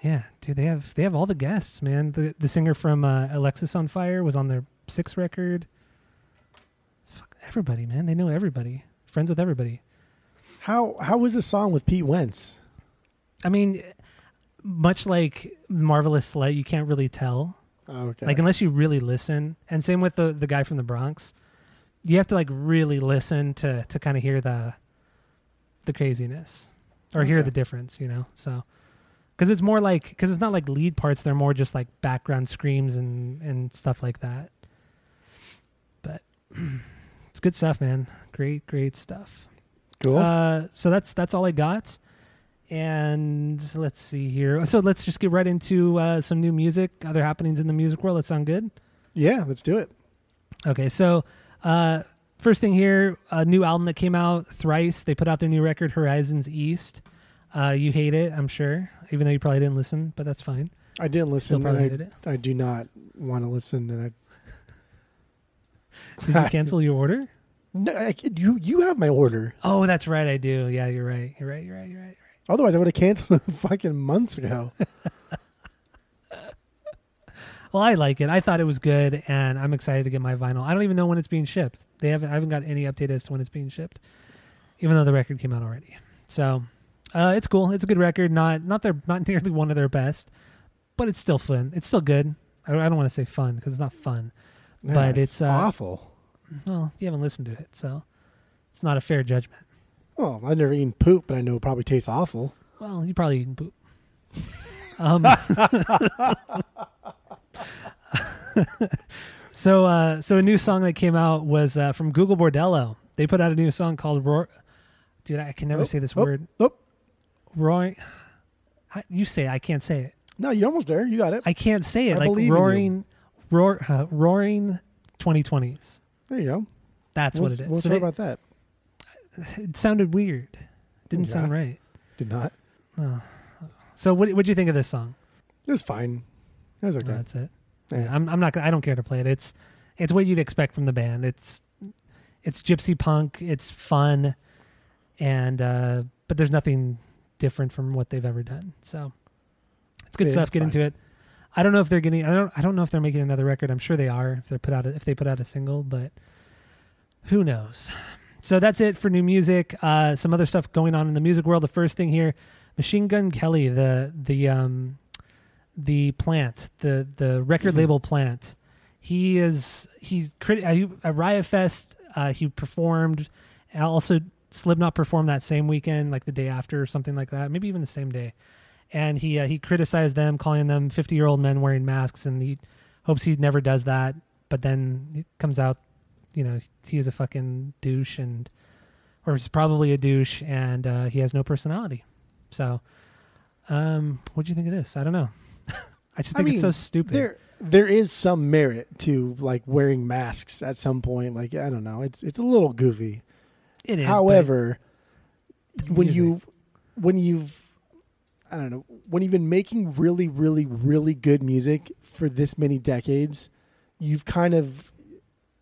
[SPEAKER 2] yeah, dude, they have they have all the guests, man. The the singer from uh, Alexisonfire was on their sixth record. Fuck everybody, man. They know everybody. Friends with everybody.
[SPEAKER 1] how how was the song with Pete Wentz?
[SPEAKER 2] I mean, much like Marvelous Slut, you can't really tell.
[SPEAKER 1] Oh, okay.
[SPEAKER 2] Like unless you really listen. And same with the the guy from the Bronx. You have to like really listen to to kind of hear the the craziness or hear the difference, you know. So cuz it's more like cuz it's not like lead parts, they're more just like background screams and and stuff like that. But *clears throat* it's good stuff, man. Great great stuff.
[SPEAKER 1] cool.
[SPEAKER 2] Uh, so that's that's all I got. And let's see here. So let's just get right into uh, some new music, other happenings in the music world. That sound good?
[SPEAKER 1] yeah, let's do it.
[SPEAKER 2] Okay, so uh, first thing here, a new album that came out, Thrice. They put out their new record, Horizons East. Uh, you hate it, I'm sure, even though you probably didn't listen, but that's fine.
[SPEAKER 1] I didn't
[SPEAKER 2] Still
[SPEAKER 1] listen.
[SPEAKER 2] probably
[SPEAKER 1] and
[SPEAKER 2] hated it.
[SPEAKER 1] I, I do not want to listen, and I
[SPEAKER 2] Did you *laughs* cancel your order?
[SPEAKER 1] No, I, you you have my order.
[SPEAKER 2] Oh, that's right, I do. Yeah, you're right. You're right. You're right. You're right.
[SPEAKER 1] Otherwise, I would have canceled it *laughs* fucking months ago. *laughs*
[SPEAKER 2] Well, I like it. I thought it was good, and I'm excited to get my vinyl. I don't even know when it's being shipped. They haven't. I haven't got any update as to when it's being shipped, even though the record came out already. So, uh, it's cool. It's a good record. Not not their not *laughs* nearly one of their best, but it's still fun. It's still good. I, I don't want to say fun because it's not fun.
[SPEAKER 1] Nah,
[SPEAKER 2] But it's, uh,
[SPEAKER 1] awful.
[SPEAKER 2] Well, you haven't listened to it, so it's not a fair judgment.
[SPEAKER 1] Well, I've never eaten poop, but I know it probably tastes awful.
[SPEAKER 2] Well, you probably eaten poop. *laughs* um, *laughs* so, uh, so a new song that came out was uh, from Gogol Bordello. They put out a new song called "Roar." Dude, I can never
[SPEAKER 1] Oh,
[SPEAKER 2] say this
[SPEAKER 1] oh,
[SPEAKER 2] word.
[SPEAKER 1] Oh,
[SPEAKER 2] Roaring. You say it. I can't say it.
[SPEAKER 1] no, you're almost there. You got it.
[SPEAKER 2] I can't say it.
[SPEAKER 1] I
[SPEAKER 2] like
[SPEAKER 1] believe in you.
[SPEAKER 2] roaring, roar, uh, roaring, 2020s.
[SPEAKER 1] there you go.
[SPEAKER 2] That's
[SPEAKER 1] What's,
[SPEAKER 2] what it is.
[SPEAKER 1] What's
[SPEAKER 2] So they-
[SPEAKER 1] about that?
[SPEAKER 2] it sounded weird. Didn't
[SPEAKER 1] Yeah.
[SPEAKER 2] sound right.
[SPEAKER 1] Did not.
[SPEAKER 2] So, what do you think of this song?
[SPEAKER 1] It was fine. It was okay.
[SPEAKER 2] That's it.
[SPEAKER 1] Yeah.
[SPEAKER 2] I'm I'm not gonna, I don't care to play it. It's it's what you'd expect from the band. It's it's gypsy punk. It's fun, and uh, but there's nothing different from what they've ever done. So it's good
[SPEAKER 1] Yeah,
[SPEAKER 2] stuff. Get
[SPEAKER 1] fine.
[SPEAKER 2] into it. I don't know if they're getting. I don't. I don't know if they're making another record. I'm sure they are. If they put out a, if they put out a single, but who knows? So that's it for new music. Uh, some other stuff going on in the music world. The first thing here, Machine Gun Kelly, the the um, the plant, the the record label plant. He is he's crit- uh, at Riot Fest. Uh, he performed. Also, Slipknot performed that same weekend, like the day after or something like that. Maybe even the same day. And he uh, he criticized them, calling them fifty year old men wearing masks, and he hopes he never does that. But then it comes out, you know, he is a fucking douche, and or he's probably a douche, and uh, he has no personality. So, um, what do you think of this? I don't know. I just
[SPEAKER 1] I
[SPEAKER 2] think it's so stupid.
[SPEAKER 1] There, there is some merit to like wearing masks at some point. Like I don't know, it's it's a little goofy.
[SPEAKER 2] it is.
[SPEAKER 1] However, when you when you've I don't know when you've been making really really really good music for this many decades, you've kind of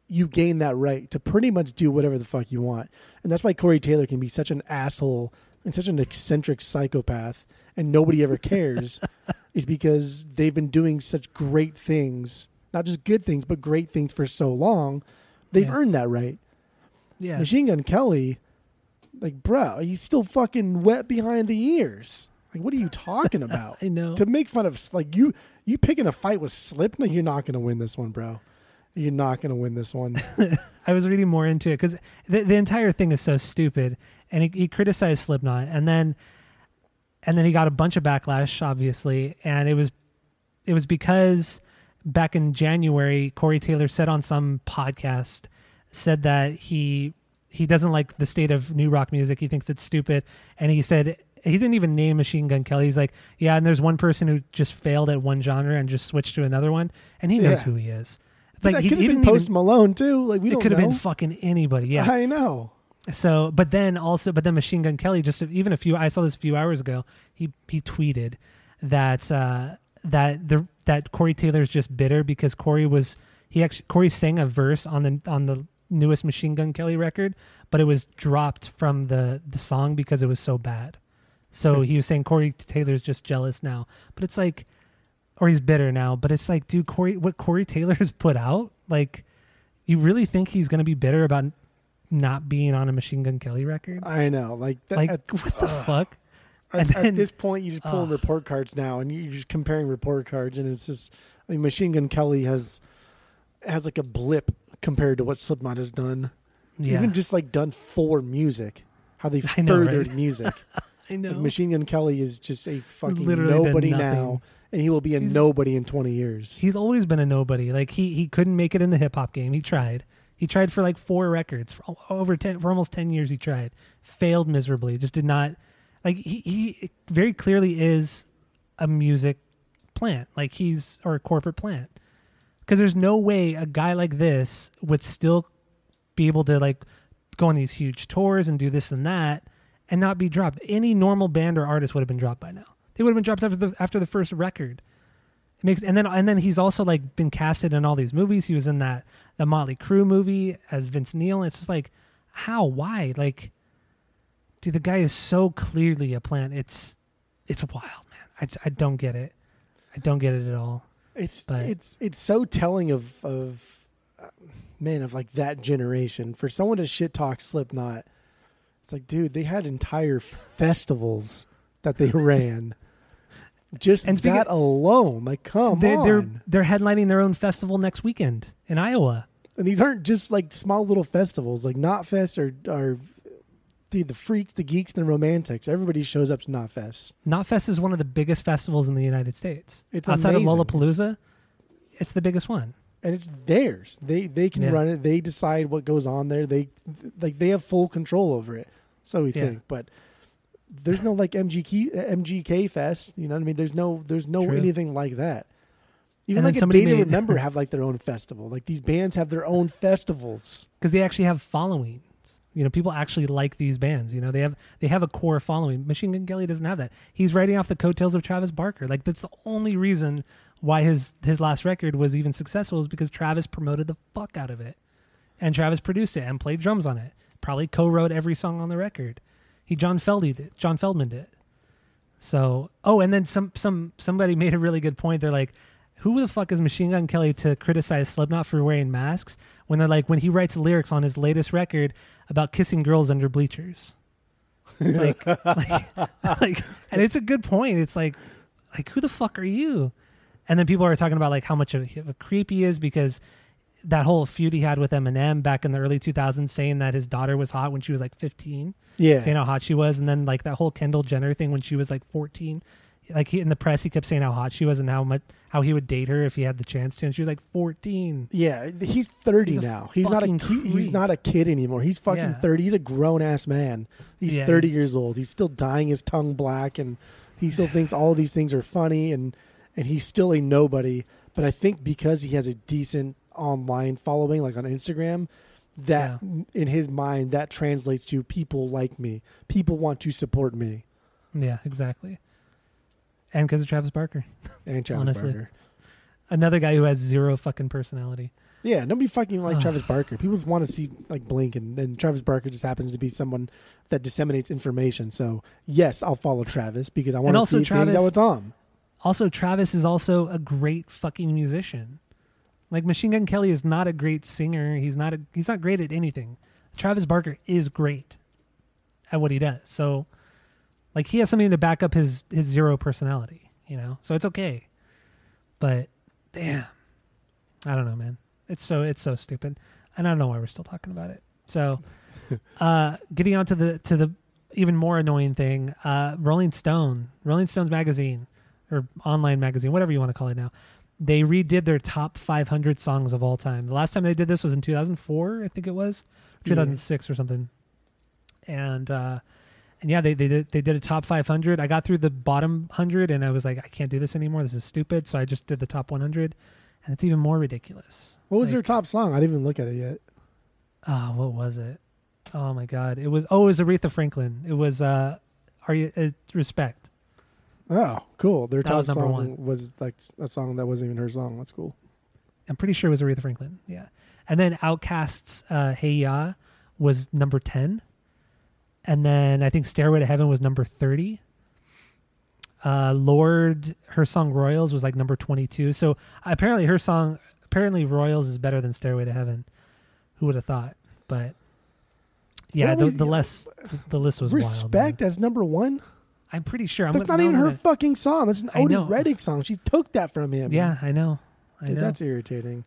[SPEAKER 1] you gain that right to pretty much do whatever the fuck you want, and that's why Corey Taylor can be such an asshole and such an eccentric psychopath, and nobody ever cares, *laughs* is because they've been doing such great things, not just good things, but great things for so long. They've
[SPEAKER 2] Yeah.
[SPEAKER 1] earned that right.
[SPEAKER 2] yeah,
[SPEAKER 1] Machine Gun Kelly, like, bro, he's still fucking wet behind the ears. Like, what are you talking *laughs* about?
[SPEAKER 2] I know.
[SPEAKER 1] to make fun of, like, you you picking a fight with Slipknot, you're not going to win this one, bro. You're not going to win this one. *laughs*
[SPEAKER 2] I was reading more into it because the, the entire thing is so stupid, and he, he criticized Slipknot, and then and then he got a bunch of backlash, obviously, and it was it was because back in January, Corey Taylor said on some podcast said that he he doesn't like the state of new rock music. He thinks it's stupid, and he said he didn't even name Machine Gun Kelly. He's like, yeah, and there's one person who just failed at one genre and just switched to another one, and he knows
[SPEAKER 1] Yeah.
[SPEAKER 2] who he is. It's
[SPEAKER 1] But
[SPEAKER 2] like
[SPEAKER 1] that
[SPEAKER 2] he,
[SPEAKER 1] could have been
[SPEAKER 2] didn't
[SPEAKER 1] Post
[SPEAKER 2] even,
[SPEAKER 1] Malone too. Like we
[SPEAKER 2] it could have been fucking anybody. Yeah.
[SPEAKER 1] I know.
[SPEAKER 2] So, but then also, but then Machine Gun Kelly just even a few. I saw this a few hours ago. He he tweeted that uh, that the that Corey Taylor's just bitter because Corey was he actually Corey sang a verse on the on the newest Machine Gun Kelly record, but it was dropped from the the song because it was so bad. So he was saying Corey Taylor's just jealous now, but it's like, or he's bitter now. But it's like, dude, Corey, what Corey Taylor's *laughs* put out, like, you really think he's gonna be bitter about not being on a Machine Gun Kelly record?
[SPEAKER 1] I know. Like, that,
[SPEAKER 2] Like,
[SPEAKER 1] at,
[SPEAKER 2] what the fuck?
[SPEAKER 1] at,
[SPEAKER 2] and
[SPEAKER 1] at this point, you just pull
[SPEAKER 2] Ugh.
[SPEAKER 1] report cards now, and you're just comparing report cards, and it's just. I mean, Machine Gun Kelly has has like a blip compared to what Slipknot has done.
[SPEAKER 2] Yeah,
[SPEAKER 1] Even just like done for music, how they *laughs*
[SPEAKER 2] I know,
[SPEAKER 1] furthered
[SPEAKER 2] right?
[SPEAKER 1] music. *laughs*
[SPEAKER 2] I know.
[SPEAKER 1] Like Machine Gun Kelly is just a fucking
[SPEAKER 2] Literally
[SPEAKER 1] nobody now, and he will be a
[SPEAKER 2] He's-
[SPEAKER 1] nobody in twenty years.
[SPEAKER 2] He's always been a nobody. Like he he couldn't make it in the hip hop game. He tried. He tried for like four records for over ten for almost ten years. He tried, failed miserably. Just did not. Like he he very clearly is a music plant. Like he's or a corporate plant. Because there's no way a guy like this would still be able to like go on these huge tours and do this and that and not be dropped. Any normal band or artist would have been dropped by now. They would have been dropped after the after the first record. It makes and then and then he's also like been casted in all these movies. He was in that the Motley Crue movie as Vince Neil. It's just like how why like dude the guy is so clearly a plant. It's it's wild, man. I, I don't get it. I don't get it at all.
[SPEAKER 1] It's
[SPEAKER 2] But-
[SPEAKER 1] it's it's so telling of of uh, man of like that generation for someone to shit talk Slipknot. It's like, dude, they had entire festivals that they *laughs* ran Just
[SPEAKER 2] And
[SPEAKER 1] that alone, like, come
[SPEAKER 2] They're,
[SPEAKER 1] on.
[SPEAKER 2] they're they're headlining their own festival next weekend in Iowa.
[SPEAKER 1] and these aren't just like small little festivals, like Knotfest or or the the freaks, the geeks, and the romantics. Everybody shows up to Knotfest.
[SPEAKER 2] Knotfest is one of the biggest festivals in the United States.
[SPEAKER 1] It's
[SPEAKER 2] outside
[SPEAKER 1] amazing.
[SPEAKER 2] of Lollapalooza. It's the biggest one.
[SPEAKER 1] and it's theirs. They they can
[SPEAKER 2] Yeah.
[SPEAKER 1] run it. They decide what goes on there. They like they have full control over it. So we
[SPEAKER 2] Yeah.
[SPEAKER 1] think, but there's no like MGK uh, MGK fest. You know what I mean? There's no there's no
[SPEAKER 2] True.
[SPEAKER 1] anything like that. Even
[SPEAKER 2] And
[SPEAKER 1] like a Day to
[SPEAKER 2] made-
[SPEAKER 1] Remember *laughs* have like their own festival. Like these bands have their own festivals.
[SPEAKER 2] because they actually have followings. You know, people actually like these bands. You know, they have they have a core following. Machine Gun Kelly doesn't have that. He's writing off the coattails of Travis Barker. Like that's the only reason why his his last record was even successful is because Travis promoted the fuck out of it, and Travis produced it and played drums on it. Probably co-wrote every song on the record. He John Feldy did. John Feldman did. So, oh, and then some some somebody *laughs* made a really good point. They're like, who the fuck is Machine Gun Kelly to criticize Slipknot for wearing masks when they're like when he writes lyrics on his latest record about kissing girls under bleachers? It's like, like, *laughs* *laughs* like, and it's a good point. It's like, like who the fuck are you? And then people are talking about like how much of a creep he is because that whole feud he had with Eminem back in the early 2000s, saying that his daughter was hot when she was like 15
[SPEAKER 1] Yeah.
[SPEAKER 2] saying how hot she was, and then like that whole Kendall Jenner thing when she was like 14. Like he, in the press, he kept saying how hot she was and how much how he would date her if he had the chance to, and she was like 14.
[SPEAKER 1] Yeah, he's 30
[SPEAKER 2] He's
[SPEAKER 1] now. He's not a he, he's not a kid anymore. He's fucking
[SPEAKER 2] Yeah.
[SPEAKER 1] 30. He's a grown ass man. He's
[SPEAKER 2] Yeah,
[SPEAKER 1] 30
[SPEAKER 2] he's-
[SPEAKER 1] years old. He's still dyeing his tongue black and he still thinks all these things are funny and and he's still a nobody. But I think because he has a decent online following like on Instagram that in his mind that translates to people like me. People want to support me
[SPEAKER 2] Yeah, exactly. And because of Travis Barker,
[SPEAKER 1] and Travis
[SPEAKER 2] Honestly.
[SPEAKER 1] Barker.
[SPEAKER 2] another guy who has zero fucking personality.
[SPEAKER 1] Yeah, nobody fucking like Travis Barker. People just want to see like Blink, and, and Travis Barker just happens to be someone that disseminates information. So yes, I'll follow Travis because I want to
[SPEAKER 2] also
[SPEAKER 1] see
[SPEAKER 2] Travis-
[SPEAKER 1] things out with Tom.
[SPEAKER 2] Also, Travis is also a great fucking musician. Like Machine Gun Kelly is not a great singer. He's not a, he's not great at anything. Travis Barker is great at what he does. So, like he has something to back up his his zero personality. You know, so it's okay. But damn, I don't know, man. It's so it's so stupid, and I don't know why we're still talking about it. So, *laughs* uh, getting on to the to the even more annoying thing, uh, Rolling Stone, Rolling Stone's magazine or online magazine, whatever you want to call it now. They redid their top 500 songs of all time. The last time they did this was in 2004, I think it was,
[SPEAKER 1] Yeah.
[SPEAKER 2] 2006 or something. And uh, and yeah, they they did they did a top 500. I got through the bottom 100 and I was like, I can't do this anymore. This is stupid. So I just did the top 100, and it's even more ridiculous.
[SPEAKER 1] What was
[SPEAKER 2] Like,
[SPEAKER 1] their top song? I didn't even look at it yet.
[SPEAKER 2] Oh, what was it? Oh my God! It was oh, it was Aretha Franklin. It was uh, are you uh, respect?
[SPEAKER 1] Oh, cool. Their
[SPEAKER 2] That
[SPEAKER 1] top
[SPEAKER 2] was number
[SPEAKER 1] song
[SPEAKER 2] one.
[SPEAKER 1] was like a song that wasn't even her song. That's cool.
[SPEAKER 2] I'm pretty sure it was Aretha Franklin. Yeah. And then OutKast's uh, Hey Ya was number 10. And then I think Stairway to Heaven was number 30. Uh, Lorde, her song Royals was like number 22. So apparently her song, apparently Royals is better than Stairway to Heaven. Who would have thought? But yeah, the,
[SPEAKER 1] was-
[SPEAKER 2] the less, the list was wild.
[SPEAKER 1] Respect as number one.
[SPEAKER 2] I'm pretty sure. I'm
[SPEAKER 1] That's not even her
[SPEAKER 2] gonna-
[SPEAKER 1] fucking song. That's an
[SPEAKER 2] I
[SPEAKER 1] Otis
[SPEAKER 2] know.
[SPEAKER 1] Redding song. She took that from him.
[SPEAKER 2] Yeah, I know. I
[SPEAKER 1] Dude,
[SPEAKER 2] know.
[SPEAKER 1] that's irritating.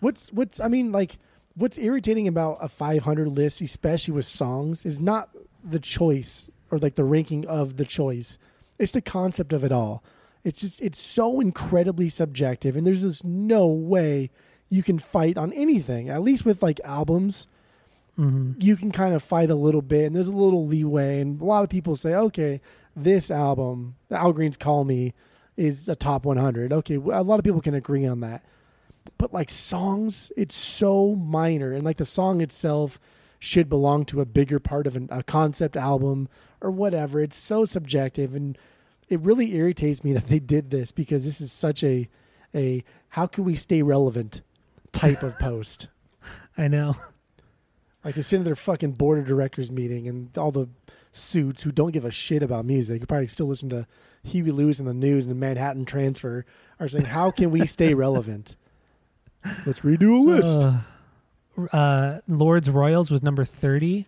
[SPEAKER 1] What's what's I mean like what's irritating about a 500 list, especially with songs, is not the choice or like the ranking of the choice. It's the concept of it all. It's just it's so incredibly subjective, and there's just no way you can fight on anything. At least with like albums,
[SPEAKER 2] hmm
[SPEAKER 1] you can kind of fight a little bit, and there's a little leeway. And a lot of people say, okay, this album, the Al Green's "Call Me," is a top 100. Okay, a lot of people can agree on that. But like songs, it's so minor, and like the song itself should belong to a bigger part of an, a concept album or whatever. It's so subjective, and it really irritates me *laughs* that they did this because this is such a a how can we stay relevant type of *laughs* post.
[SPEAKER 2] I know.
[SPEAKER 1] Like they're sitting at their fucking board of directors meeting, and all the suits who don't give a shit about music, who probably still listen to Huey Lewis and the news and the Manhattan Transfer, are saying, "How can we stay relevant? Let's redo a list."
[SPEAKER 2] Uh, uh, Lorde's Royals was number thirty,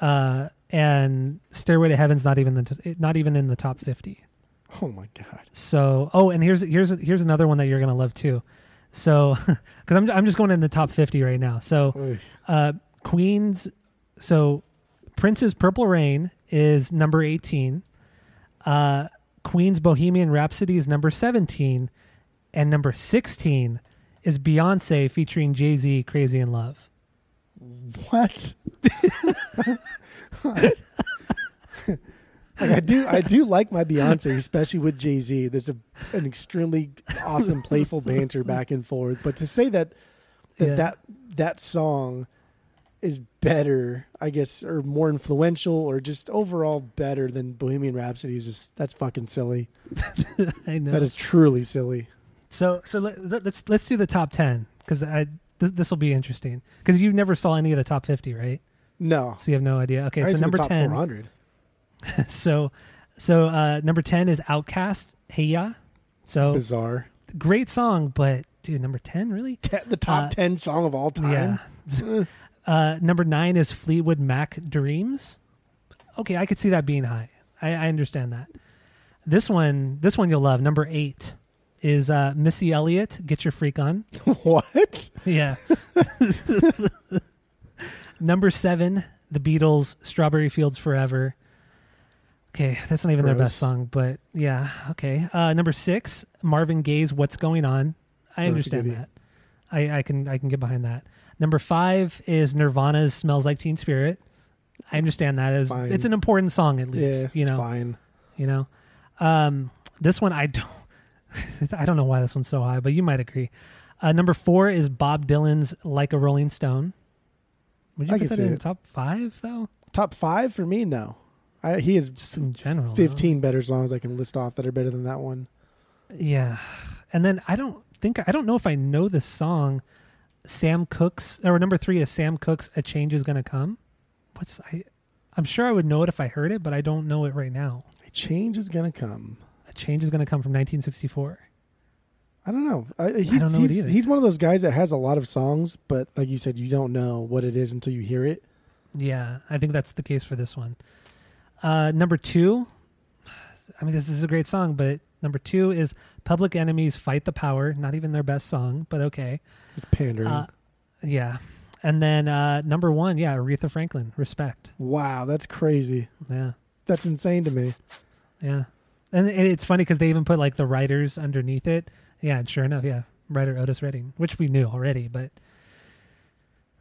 [SPEAKER 2] uh, and Stairway to Heaven's not even the t- not even in the top fifty.
[SPEAKER 1] Oh my god.
[SPEAKER 2] So, oh, and here's here's here's another one that you're gonna love too. So, *laughs* because I'm I'm just going in the top 50 right now. So, uh, Queen's, so Prince's Purple Rain is number 18. Uh, Queen's Bohemian Rhapsody is number 17, and number 16 is Beyonce featuring Jay Z, Crazy in Love.
[SPEAKER 1] What? *laughs* like I do, I do like my Beyonce, especially with Jay Z. There's a, an extremely awesome, playful banter back and forth. But to say that that
[SPEAKER 2] Yeah.
[SPEAKER 1] that, that song is better, I guess, or more influential, or just overall better than Bohemian Rhapsody is just that's fucking silly. *laughs*
[SPEAKER 2] I know.
[SPEAKER 1] That is truly silly.
[SPEAKER 2] So so let, let- let's let's do the top ten because I th- this will be interesting because you never saw any of the top fifty, right?
[SPEAKER 1] No,
[SPEAKER 2] So you have no idea. Okay,
[SPEAKER 1] I
[SPEAKER 2] so
[SPEAKER 1] went to the
[SPEAKER 2] number
[SPEAKER 1] top
[SPEAKER 2] ten.
[SPEAKER 1] 400. *laughs*
[SPEAKER 2] so so uh, number ten is OutKast. Hey ya. So
[SPEAKER 1] Bizarre.
[SPEAKER 2] great song, but dude, number ten really?
[SPEAKER 1] Te- the top
[SPEAKER 2] Uh,
[SPEAKER 1] ten song of all time.
[SPEAKER 2] Yeah. *laughs* uh, number nine is Fleetwood Mac Dreams. Okay, I could see that being high. I, I understand that. This one, this one you'll love. Number eight is uh, Missy Elliott. Get your freak on. *laughs*
[SPEAKER 1] what?
[SPEAKER 2] Yeah. *laughs* Number seven, The Beatles, Strawberry Fields Forever. Okay, that's not even their best song, but yeah, okay. Uh, number six, Marvin Gaye's "What's Going On." I understand that. I, I can I can get behind that. Number five is Nirvana's "Smells Like Teen Spirit." I understand that. It's,
[SPEAKER 1] Fine.
[SPEAKER 2] it's an important song at least.
[SPEAKER 1] Yeah,
[SPEAKER 2] you
[SPEAKER 1] it's
[SPEAKER 2] know,
[SPEAKER 1] fine.
[SPEAKER 2] you know. Um, this one I don't. *laughs* I don't know why this one's so high, but you might agree. Uh, number four is Bob Dylan's "Like a Rolling Stone." Would you
[SPEAKER 1] I
[SPEAKER 2] put that in
[SPEAKER 1] it.
[SPEAKER 2] top five though?
[SPEAKER 1] Top five for me, no. I, he has
[SPEAKER 2] Just in general. though.
[SPEAKER 1] fifteen better songs I can list off that are better than that one.
[SPEAKER 2] Yeah, and then I don't think I don't know if I know the song. Sam Cooke's or number three is Sam Cooke's "A Change Is Gonna Come." What's I? I'm sure I would know it if I heard it, but I don't know it right now.
[SPEAKER 1] A change is gonna come.
[SPEAKER 2] "A Change Is Gonna Come" from 1964.
[SPEAKER 1] I don't know. I, he's,
[SPEAKER 2] don't know
[SPEAKER 1] he's,
[SPEAKER 2] either.
[SPEAKER 1] he's one of those guys that has a lot of songs, but like you said, you don't know what it is until you hear it.
[SPEAKER 2] Yeah, I think that's the case for this one. Uh, number two, I mean, this is a great song, but number two is Public Enemy's "Fight the Power." Not even their best song, but okay.
[SPEAKER 1] It's pandering.
[SPEAKER 2] Uh, yeah, and then uh, number one, yeah, Aretha Franklin, "Respect."
[SPEAKER 1] wow, that's crazy.
[SPEAKER 2] Yeah,
[SPEAKER 1] That's insane to me.
[SPEAKER 2] yeah, and it's funny because they even put like the writers underneath it. Yeah, and sure enough, yeah, writer Otis Redding, which we knew already, but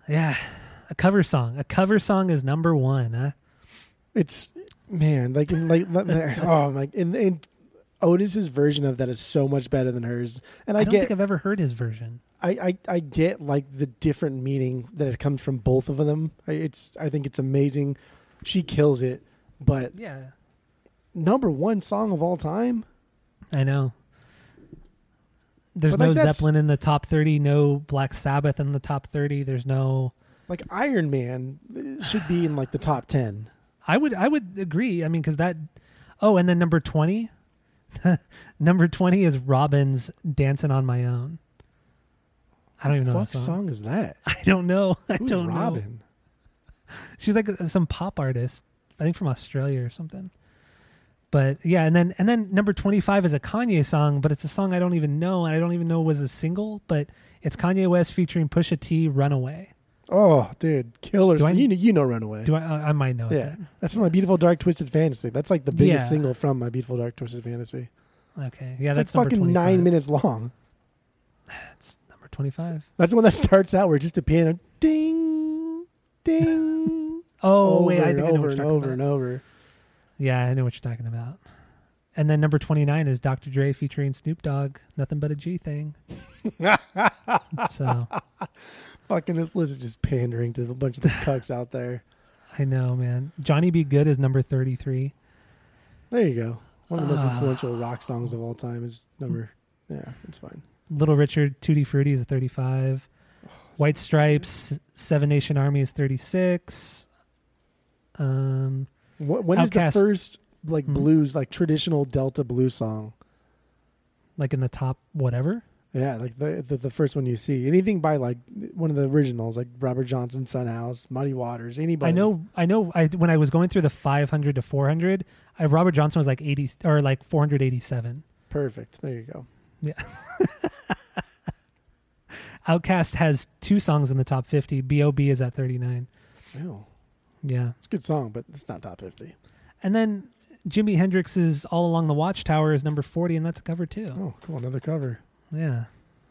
[SPEAKER 2] yeah, a cover song. A cover song is number one. Huh?
[SPEAKER 1] It's man, like in like *laughs* oh my, in, in Otis's version of that is so much better than hers, and I,
[SPEAKER 2] I don't
[SPEAKER 1] get
[SPEAKER 2] think I've ever heard his version.
[SPEAKER 1] I, I I get like the different meaning that it comes from both of them. I, it's I think it's amazing. She kills it, but
[SPEAKER 2] Yeah,
[SPEAKER 1] number one song of all time.
[SPEAKER 2] I know. There's
[SPEAKER 1] But,
[SPEAKER 2] no
[SPEAKER 1] that's-
[SPEAKER 2] Zeppelin in the top 30, no Black Sabbath in the top 30. There's no
[SPEAKER 1] Like Iron Man uh, should be in like the top ten.
[SPEAKER 2] I would I would agree. I mean cuz that Oh, and then number 20 *laughs* Number 20 is Robyn's Dancing on My Own. I don't even know
[SPEAKER 1] What song.
[SPEAKER 2] song.
[SPEAKER 1] is that? *laughs*
[SPEAKER 2] I don't know. *laughs* I
[SPEAKER 1] Who's
[SPEAKER 2] don't know.
[SPEAKER 1] Robin?
[SPEAKER 2] She's like uh, some pop artist. I think from Australia or something. But yeah, and then and then number 25 is a Kanye song, but it's a song I don't even know and I don't even know it was a single, but it's Kanye West featuring Pusha T Runaway.
[SPEAKER 1] Oh, dude, killer!
[SPEAKER 2] Do I-
[SPEAKER 1] you know, you know, Runaway.
[SPEAKER 2] Do I I might know
[SPEAKER 1] yeah, that's from my beautiful dark twisted fantasy. That's like the biggest
[SPEAKER 2] Yeah.
[SPEAKER 1] single from my beautiful dark twisted fantasy.
[SPEAKER 2] Okay. Yeah,
[SPEAKER 1] it's
[SPEAKER 2] that's
[SPEAKER 1] like fucking
[SPEAKER 2] 25.
[SPEAKER 1] nine minutes long.
[SPEAKER 2] That's number 25.
[SPEAKER 1] That's the one that starts out where just a piano, ding, ding, *laughs*
[SPEAKER 2] Oh,
[SPEAKER 1] over
[SPEAKER 2] wait, I
[SPEAKER 1] and
[SPEAKER 2] I know
[SPEAKER 1] over and over
[SPEAKER 2] talking
[SPEAKER 1] and
[SPEAKER 2] about.
[SPEAKER 1] over.
[SPEAKER 2] Yeah, I know what you're talking about. And then number 29 is Dr. Dre featuring Snoop Dogg, Nothing But a G Thing. *laughs* so,
[SPEAKER 1] Fucking this list is just pandering to a bunch of the *laughs* cucks out there.
[SPEAKER 2] I know, man. Johnny B. Goode is number 33.
[SPEAKER 1] There you go. One of the most
[SPEAKER 2] Ah.
[SPEAKER 1] influential rock songs of all time is number. Yeah, it's fine.
[SPEAKER 2] Little Richard, Tutti Frutti is 35. White Stripes, Seven Nation Army is 36. Um,
[SPEAKER 1] What, when is
[SPEAKER 2] Outkast.
[SPEAKER 1] the first like
[SPEAKER 2] Hmm.
[SPEAKER 1] blues, like traditional Delta blues song?
[SPEAKER 2] like in the top whatever.
[SPEAKER 1] Yeah, like the, the the first one you see. Anything by like one of the originals, like Robert Johnson, Son House, Muddy Waters, anybody.
[SPEAKER 2] I know, I know. I when I was going through the 500 to 400, I, Robert Johnson was like 80 or like 487.
[SPEAKER 1] Perfect. There you go.
[SPEAKER 2] Yeah. *laughs* OutKast has two songs in the top 50. B.O.B. is at 39.
[SPEAKER 1] Oh,
[SPEAKER 2] Yeah,
[SPEAKER 1] it's a good song, but it's not top fifty.
[SPEAKER 2] and then Jimi Hendrix's "All Along the Watchtower" is number 40, and that's a cover too.
[SPEAKER 1] Oh, cool. Another cover.
[SPEAKER 2] Yeah,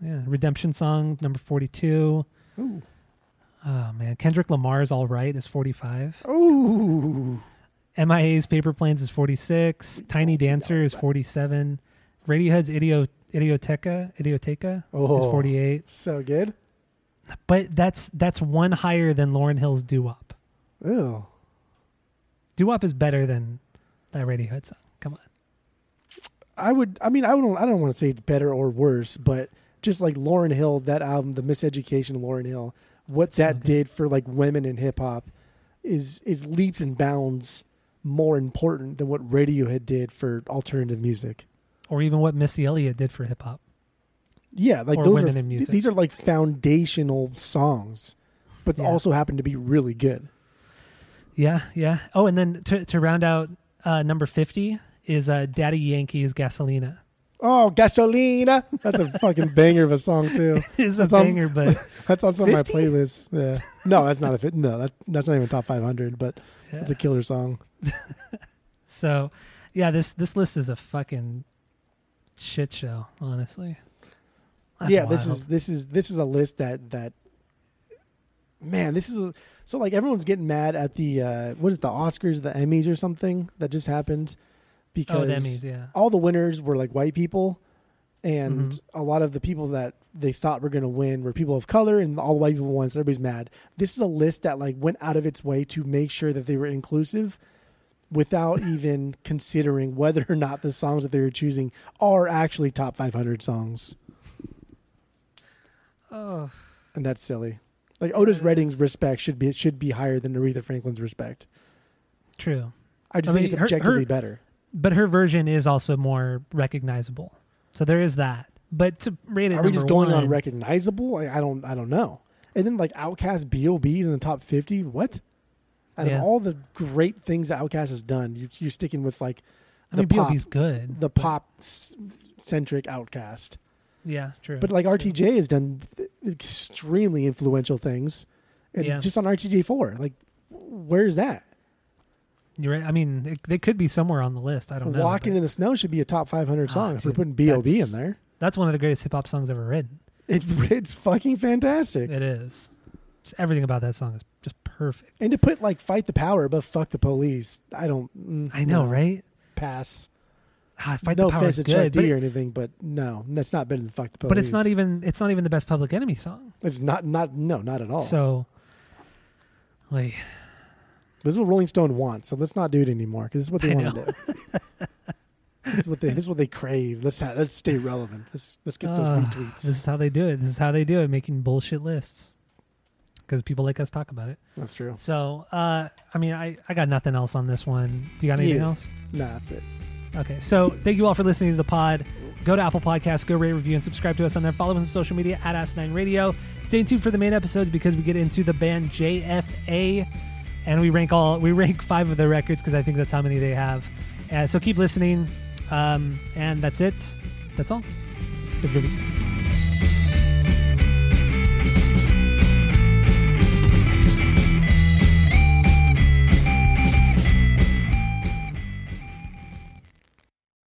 [SPEAKER 2] yeah. Redemption song number 42.
[SPEAKER 1] Ooh.
[SPEAKER 2] Oh man, Kendrick Lamar's "All Right" is 45.
[SPEAKER 1] Ooh.
[SPEAKER 2] MIA's Paper Planes is 46. Tiny Dancer is 47. Radiohead's Idio, Idioteca, Idioteca
[SPEAKER 1] Oh.
[SPEAKER 2] is 48.
[SPEAKER 1] So good.
[SPEAKER 2] But that's that's one higher than Lauryn Hill's Doo Wop.
[SPEAKER 1] Ew.
[SPEAKER 2] Doo Wop is better than that Radiohead song.
[SPEAKER 1] I would. I mean, I don't. I don't want to say it's better or worse, but just like Lauryn Hill, that album, the Miseducation of Lauryn Hill, what that did for like women in hip hop, is is leaps and bounds more important than what Radiohead did for alternative music.
[SPEAKER 2] Or even what Missy Elliott did for hip hop.
[SPEAKER 1] Yeah, like
[SPEAKER 2] Or
[SPEAKER 1] those
[SPEAKER 2] women
[SPEAKER 1] are
[SPEAKER 2] in music.
[SPEAKER 1] these are like foundational songs, but
[SPEAKER 2] Yeah.
[SPEAKER 1] also happen to be really good.
[SPEAKER 2] Yeah, yeah. Oh, and then to to round out uh, number 50 is uh, Daddy Yankee's Gasolina.
[SPEAKER 1] Oh, Gasolina! That's a fucking *laughs* banger of a song too.
[SPEAKER 2] It's a
[SPEAKER 1] That's on-
[SPEAKER 2] banger, but *laughs*
[SPEAKER 1] That's on some of my
[SPEAKER 2] 50?
[SPEAKER 1] playlists. Yeah. No, that's not a fit. No, that, that's not even top 500, but
[SPEAKER 2] yeah.
[SPEAKER 1] it's a killer song. *laughs*
[SPEAKER 2] So, yeah, this this list is a fucking shit show, honestly. That's
[SPEAKER 1] yeah, this is this is this is a list that that man, this is a, so like everyone's getting mad at the uh what is it, the Oscars, the Emmys or something that just happened because
[SPEAKER 2] oh, the Emmys, yeah.
[SPEAKER 1] all the winners were like white people and
[SPEAKER 2] Mhm.
[SPEAKER 1] a lot of the people that they thought were going to win were people of color and all the white people won so everybody's mad. This is a list that like went out of its way to make sure that they were inclusive without *laughs* even considering whether or not the songs that they were choosing are actually top 500 songs.
[SPEAKER 2] Oh,
[SPEAKER 1] and that's silly. Like Otis Redding's respect should be should be higher than Aretha Franklin's respect.
[SPEAKER 2] True.
[SPEAKER 1] I just
[SPEAKER 2] I
[SPEAKER 1] think
[SPEAKER 2] mean,
[SPEAKER 1] it's
[SPEAKER 2] her-
[SPEAKER 1] objectively
[SPEAKER 2] her-
[SPEAKER 1] better
[SPEAKER 2] But her version is also more recognizable. So there is that. But to rate it
[SPEAKER 1] Are we just going
[SPEAKER 2] number
[SPEAKER 1] on recognizable? I, I don't I don't know. And then like OutKast B.O.B.'s in the top fifty. What? Out
[SPEAKER 2] Yeah.
[SPEAKER 1] of all the great things that OutKast has done, you, you're sticking with like
[SPEAKER 2] I
[SPEAKER 1] the
[SPEAKER 2] mean,
[SPEAKER 1] pop,
[SPEAKER 2] B.O.B.'s good.
[SPEAKER 1] the pop centric OutKast.
[SPEAKER 2] Yeah, true.
[SPEAKER 1] But like RTJ has done th- extremely influential things, and
[SPEAKER 2] Yeah.
[SPEAKER 1] just on RTJ four, like where's that?
[SPEAKER 2] You're right. I mean, it, they could be somewhere on the list. I don't know.
[SPEAKER 1] Walking
[SPEAKER 2] but
[SPEAKER 1] in the Snow should be a top five hundred
[SPEAKER 2] Ah,
[SPEAKER 1] song if we're putting B.O.B. in there.
[SPEAKER 2] That's one of the greatest hip hop songs ever written.
[SPEAKER 1] It's *laughs* it's fucking fantastic.
[SPEAKER 2] It is. Just everything about that song is just perfect.
[SPEAKER 1] And to put like "Fight the Power" above "Fuck the Police," I don't. mm,
[SPEAKER 2] I know,
[SPEAKER 1] no.
[SPEAKER 2] right?
[SPEAKER 1] Pass.
[SPEAKER 2] Ah, Fight
[SPEAKER 1] no
[SPEAKER 2] the Power
[SPEAKER 1] offense
[SPEAKER 2] is
[SPEAKER 1] to Chuck D or anything, but no, that's not better than "Fuck the Police."
[SPEAKER 2] but it's not even it's not even the best Public Enemy song.
[SPEAKER 1] It's not. Not no, not at all.
[SPEAKER 2] So, like,
[SPEAKER 1] this is what Rolling Stone wants. So let's not do it anymore because this is what they want to do. *laughs* this is what they. This is what they crave. Let's ha- let's stay relevant. Let's let's get those
[SPEAKER 2] ah,
[SPEAKER 1] retweets.
[SPEAKER 2] this is how they do it. This is how they do it, making bullshit lists. Because people like us talk about it.
[SPEAKER 1] that's true.
[SPEAKER 2] So, uh, I mean, I, I got nothing else on this one. Do you got anything
[SPEAKER 1] Yeah.
[SPEAKER 2] else?
[SPEAKER 1] Nah, that's it.
[SPEAKER 2] Okay, so thank you all for listening to the pod. Go to Apple Podcasts, go rate, review, and subscribe to us on there. Follow us on social media at Asinine Radio. Stay tuned for the main episodes because we get into the band JFA, and we rank all we rank *laughs* five of their records because I think that's how many they have. Uh, so keep listening, um, and that's it. That's all.